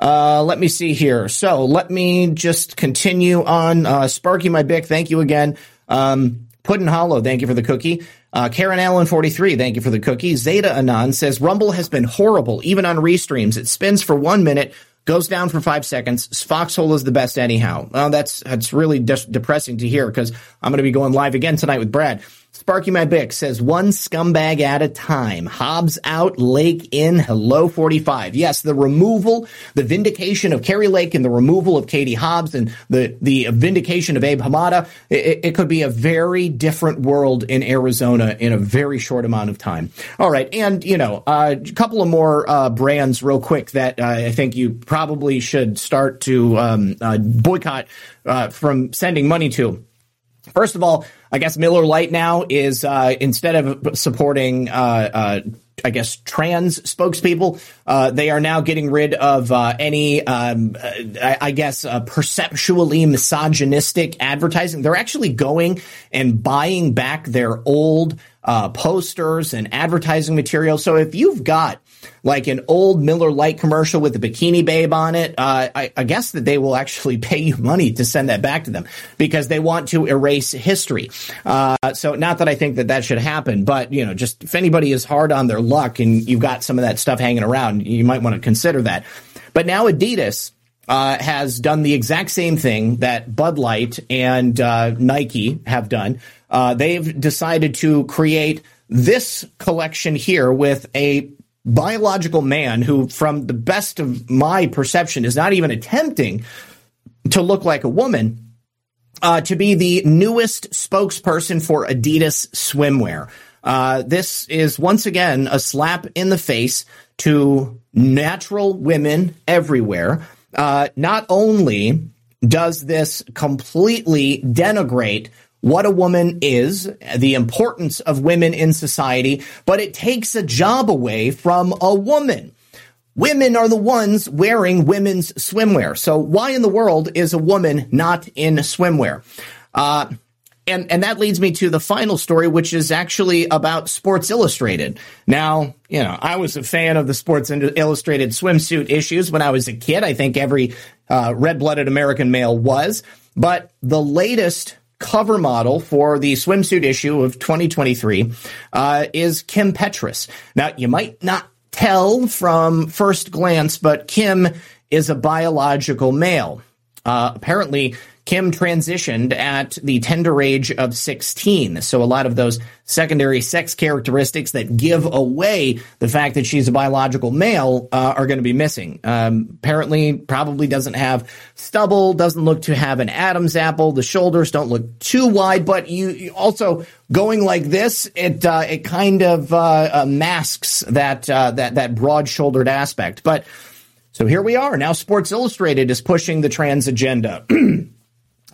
Uh, let me see here. So let me just continue on. Uh, Sparky, my Bick, thank you again. Um, Puddin Hollow, thank you for the cookie. Uh, Karen Allen 43, thank you for the cookie. Zeta Anon says Rumble has been horrible, even on restreams. It spins for one minute, goes down for five seconds. Foxhole is the best anyhow. Well, that's that's really de- depressing to hear because I'm going to be going live again tonight with Brad. Sparky My Bick says one scumbag at a time. Hobbs out, Lake in. Hello, 45. Yes, the removal, the vindication of Kari Lake and the removal of Katie Hobbs and the, the vindication of Abe Hamadeh. It, it could be a very different world in Arizona in a very short amount of time. All right. And, you know, uh, a couple of more uh, brands real quick that uh, I think you probably should start to um, uh, boycott uh, from sending money to. First of all, I guess Miller Lite now is uh, instead of supporting, uh, uh, I guess trans spokespeople, uh, they are now getting rid of uh, any, um, I, I, guess, uh, perceptually misogynistic advertising. They're actually going and buying back their old posters and advertising material. So if you've got like an old Miller Lite commercial with a bikini babe on it, uh, I, I, guess that they will actually pay you money to send that back to them because they want to erase history. Uh, so not that I think that that should happen, but you know, just if anybody is hard on their luck and you've got some of that stuff hanging around, you might want to consider that. But now Adidas. Uh, has done the exact same thing that Bud Light and uh, Nike have done. Uh, they've decided to create this collection here with a biological man who, from the best of my perception, is not even attempting to look like a woman, uh, to be the newest spokesperson for Adidas swimwear. Uh, this is once again a slap in the face to natural women everywhere. Uh, not only does this completely denigrate what a woman is, the importance of women in society, but it takes a job away from a woman. Women are the ones wearing women's swimwear. So why in the world is a woman not in swimwear? Uh, and and that leads me to the final story, which is actually about Sports Illustrated. Now, you know, I was a fan of the Sports Illustrated swimsuit issues when I was a kid. I think every uh, red-blooded American male was. But the latest cover model for the swimsuit issue of 2023 uh, is Kim Petras. Now, you might not tell from first glance, but Kim is a biological male. Uh, apparently, Kim transitioned at the tender age of 16. So a lot of those secondary sex characteristics that give away the fact that she's a biological male uh, are going to be missing. Um, apparently, probably doesn't have stubble, doesn't look to have an Adam's apple. The shoulders don't look too wide, but you, you also going like this, it uh, it kind of uh, uh masks that uh, that that broad shouldered aspect. But so here we are now. Sports Illustrated is pushing the trans agenda.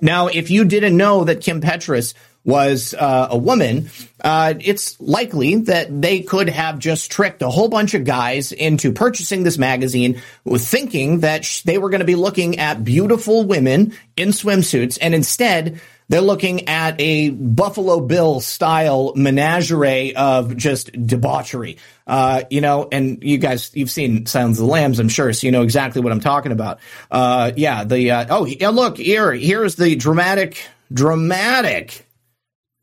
Now, if you didn't know that Kim Petras was uh, a woman, uh, it's likely that they could have just tricked a whole bunch of guys into purchasing this magazine, thinking that sh- they were going to be looking at beautiful women in swimsuits, and instead they're looking at a Buffalo Bill style menagerie of just debauchery. Uh, you know, and you guys, you've seen Silence of the Lambs, I'm sure, so you know exactly what I'm talking about. Uh, yeah, the, uh, oh, yeah, look, here, here's the dramatic, dramatic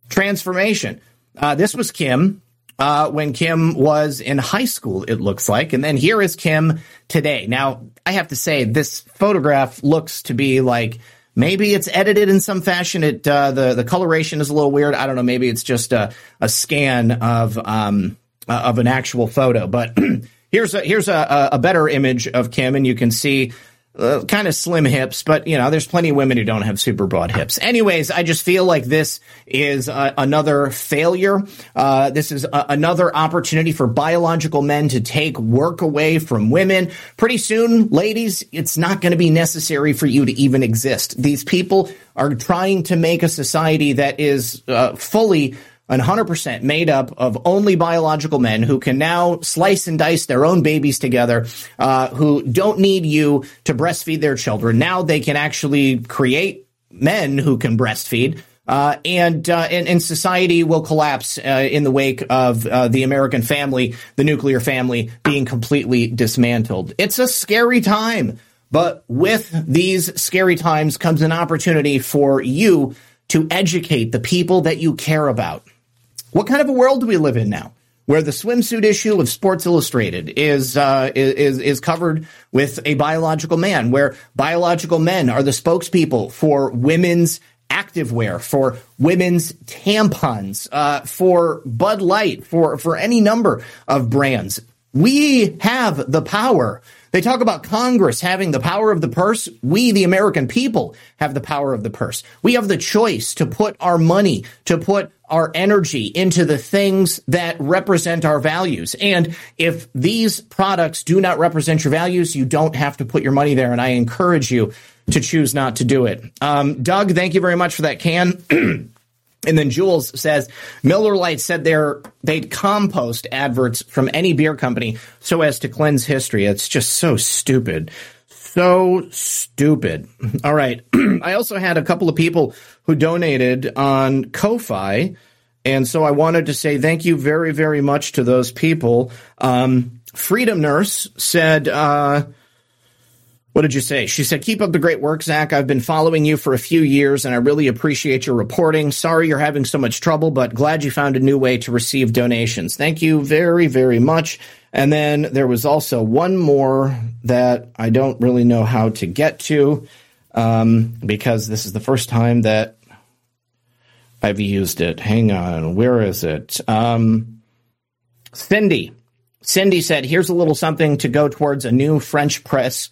transformation. Uh, this was Kim, uh, when Kim was in high school, it looks like. And then here is Kim today. Now, I have to say, this photograph looks to be like, Maybe it's edited in some fashion. It uh, the the coloration is a little weird. I don't know. Maybe it's just a, a scan of um, uh, of an actual photo. But here's a here's a, a better image of Kim, and you can see uh, kind of slim hips, but you know, there's plenty of women who don't have super broad hips. Anyways, I just feel like this is uh, another failure. Uh, this is a- another opportunity for biological men to take work away from women. Pretty soon, ladies, it's not going to be necessary for you to even exist. These people are trying to make a society that is uh, fully 100% made up of only biological men who can now slice and dice their own babies together, uh, who don't need you to breastfeed their children. Now they can actually create men who can breastfeed. Uh, and, uh, and, and society will collapse uh, in the wake of uh, the American family, the nuclear family, being completely dismantled. It's a scary time, but with these scary times comes an opportunity for you to educate the people that you care about. What kind of a world do we live in now? Where the swimsuit issue of Sports Illustrated is uh, is is covered with a biological man, where biological men are the spokespeople for women's activewear, for women's tampons, uh, for Bud Light, for for any number of brands. We have the power. They talk about Congress having the power of the purse. We, the American people, have the power of the purse. We have the choice to put our money, to put our energy into the things that represent our values. And if these products do not represent your values, you don't have to put your money there. And I encourage you to choose not to do it. Um, Doug, thank you very much for that can. And then Jules says Miller Lite said they're, they'd compost adverts from any beer company so as to cleanse history. It's just so stupid. So stupid. All right. I also had a couple of people who donated on Ko-Fi. And so I wanted to say thank you very, very much to those people. Um, Freedom Nurse said, uh, what did you say? She said, keep up the great work, Zak. I've been following you for a few years and I really appreciate your reporting. Sorry you're having so much trouble, but glad you found a new way to receive donations. Thank you very, very much. And then there was also one more that I don't really know how to get to um, because this is the first time that I've used it. Hang on. Where is it? Um, Cindy. Cindy said, here's a little something to go towards a new French press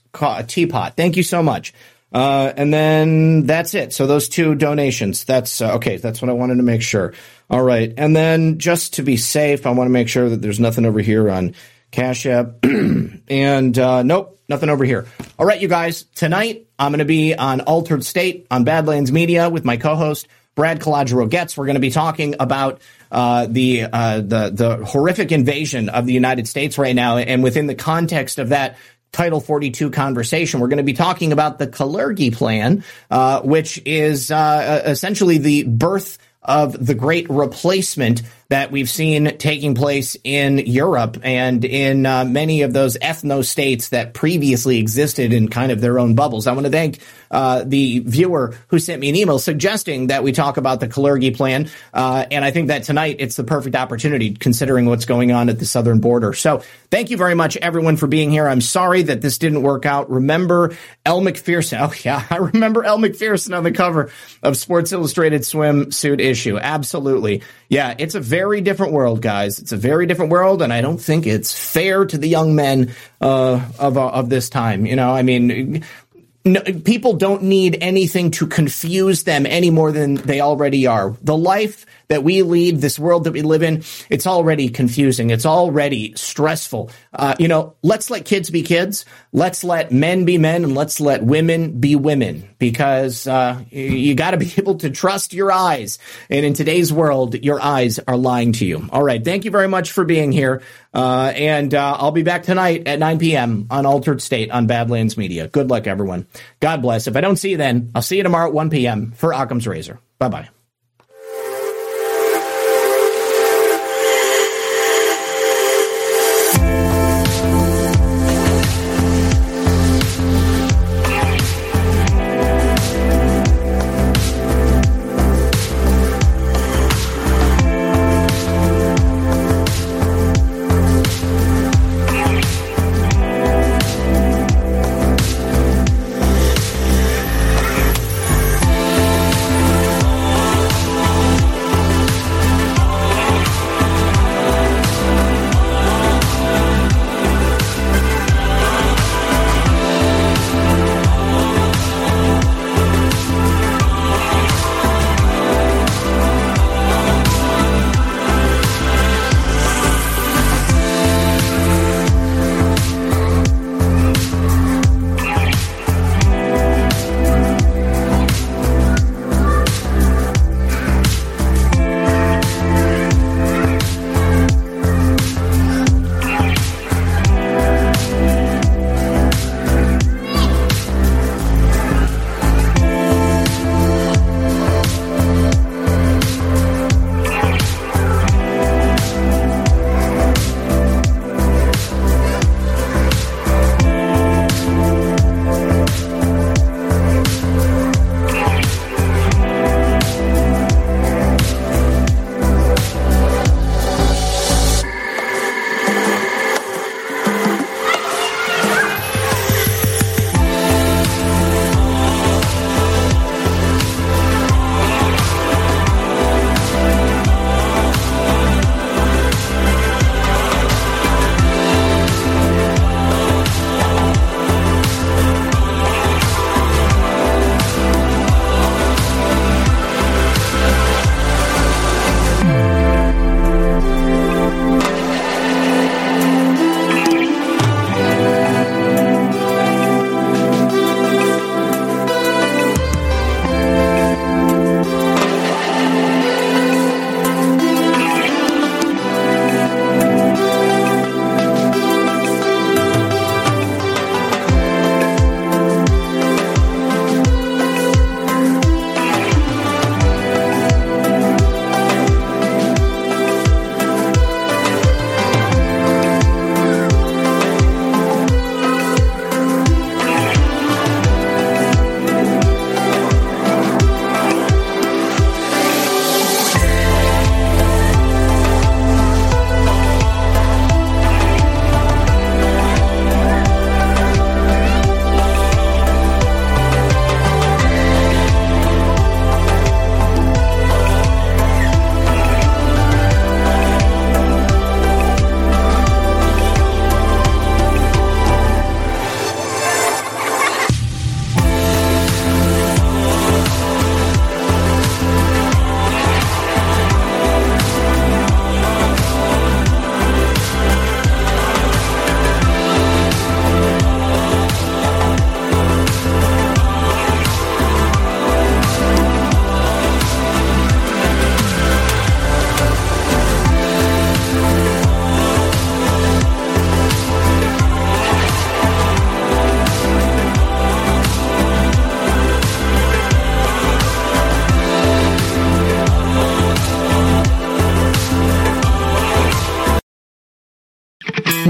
teapot. Thank you so much. Uh, and then that's it. So those two donations. That's uh, okay. That's what I wanted to make sure. All right. And then just to be safe, I want to make sure that there's nothing over here on Cash App. and uh, nope, nothing over here. All right, you guys. Tonight, I'm going to be on Altered State on Badlands Media with my co-host, Brad Calogero Getz. We're going to be talking about uh, the uh, the the horrific invasion of the United States right now, and within the context of that. Title 42 conversation. We're going to be talking about the Kalergi plan, uh, which is uh, essentially the birth of the great replacement that we've seen taking place in Europe and in uh, many of those ethno states that previously existed in kind of their own bubbles. I want to thank uh, the viewer who sent me an email suggesting that we talk about the Kalergi plan. Uh, and I think that tonight it's the perfect opportunity considering what's going on at the southern border. So thank you very much, everyone, for being here. I'm sorry that this didn't work out. Remember Elle Macpherson. Oh, yeah, I remember Elle Macpherson on the cover of Sports Illustrated swimsuit issue. Absolutely. Yeah, it's a very different world, guys. It's a very different world, and I don't think it's fair to the young men uh, of uh, of this time. You know, I mean, no, people don't need anything to confuse them any more than they already are. The life that we lead, this world that we live in, it's already confusing. It's already stressful. Uh, you know, let's let kids be kids. Let's let men be men and let's let women be women because uh, you got to be able to trust your eyes. And in today's world, your eyes are lying to you. All right. Thank you very much for being here. Uh, and uh, I'll be back tonight at 9 p.m. on Altered State on Badlands Media. Good luck, everyone. God bless. If I don't see you then, I'll see you tomorrow at 1 p.m. for Occam's Razor. Bye bye.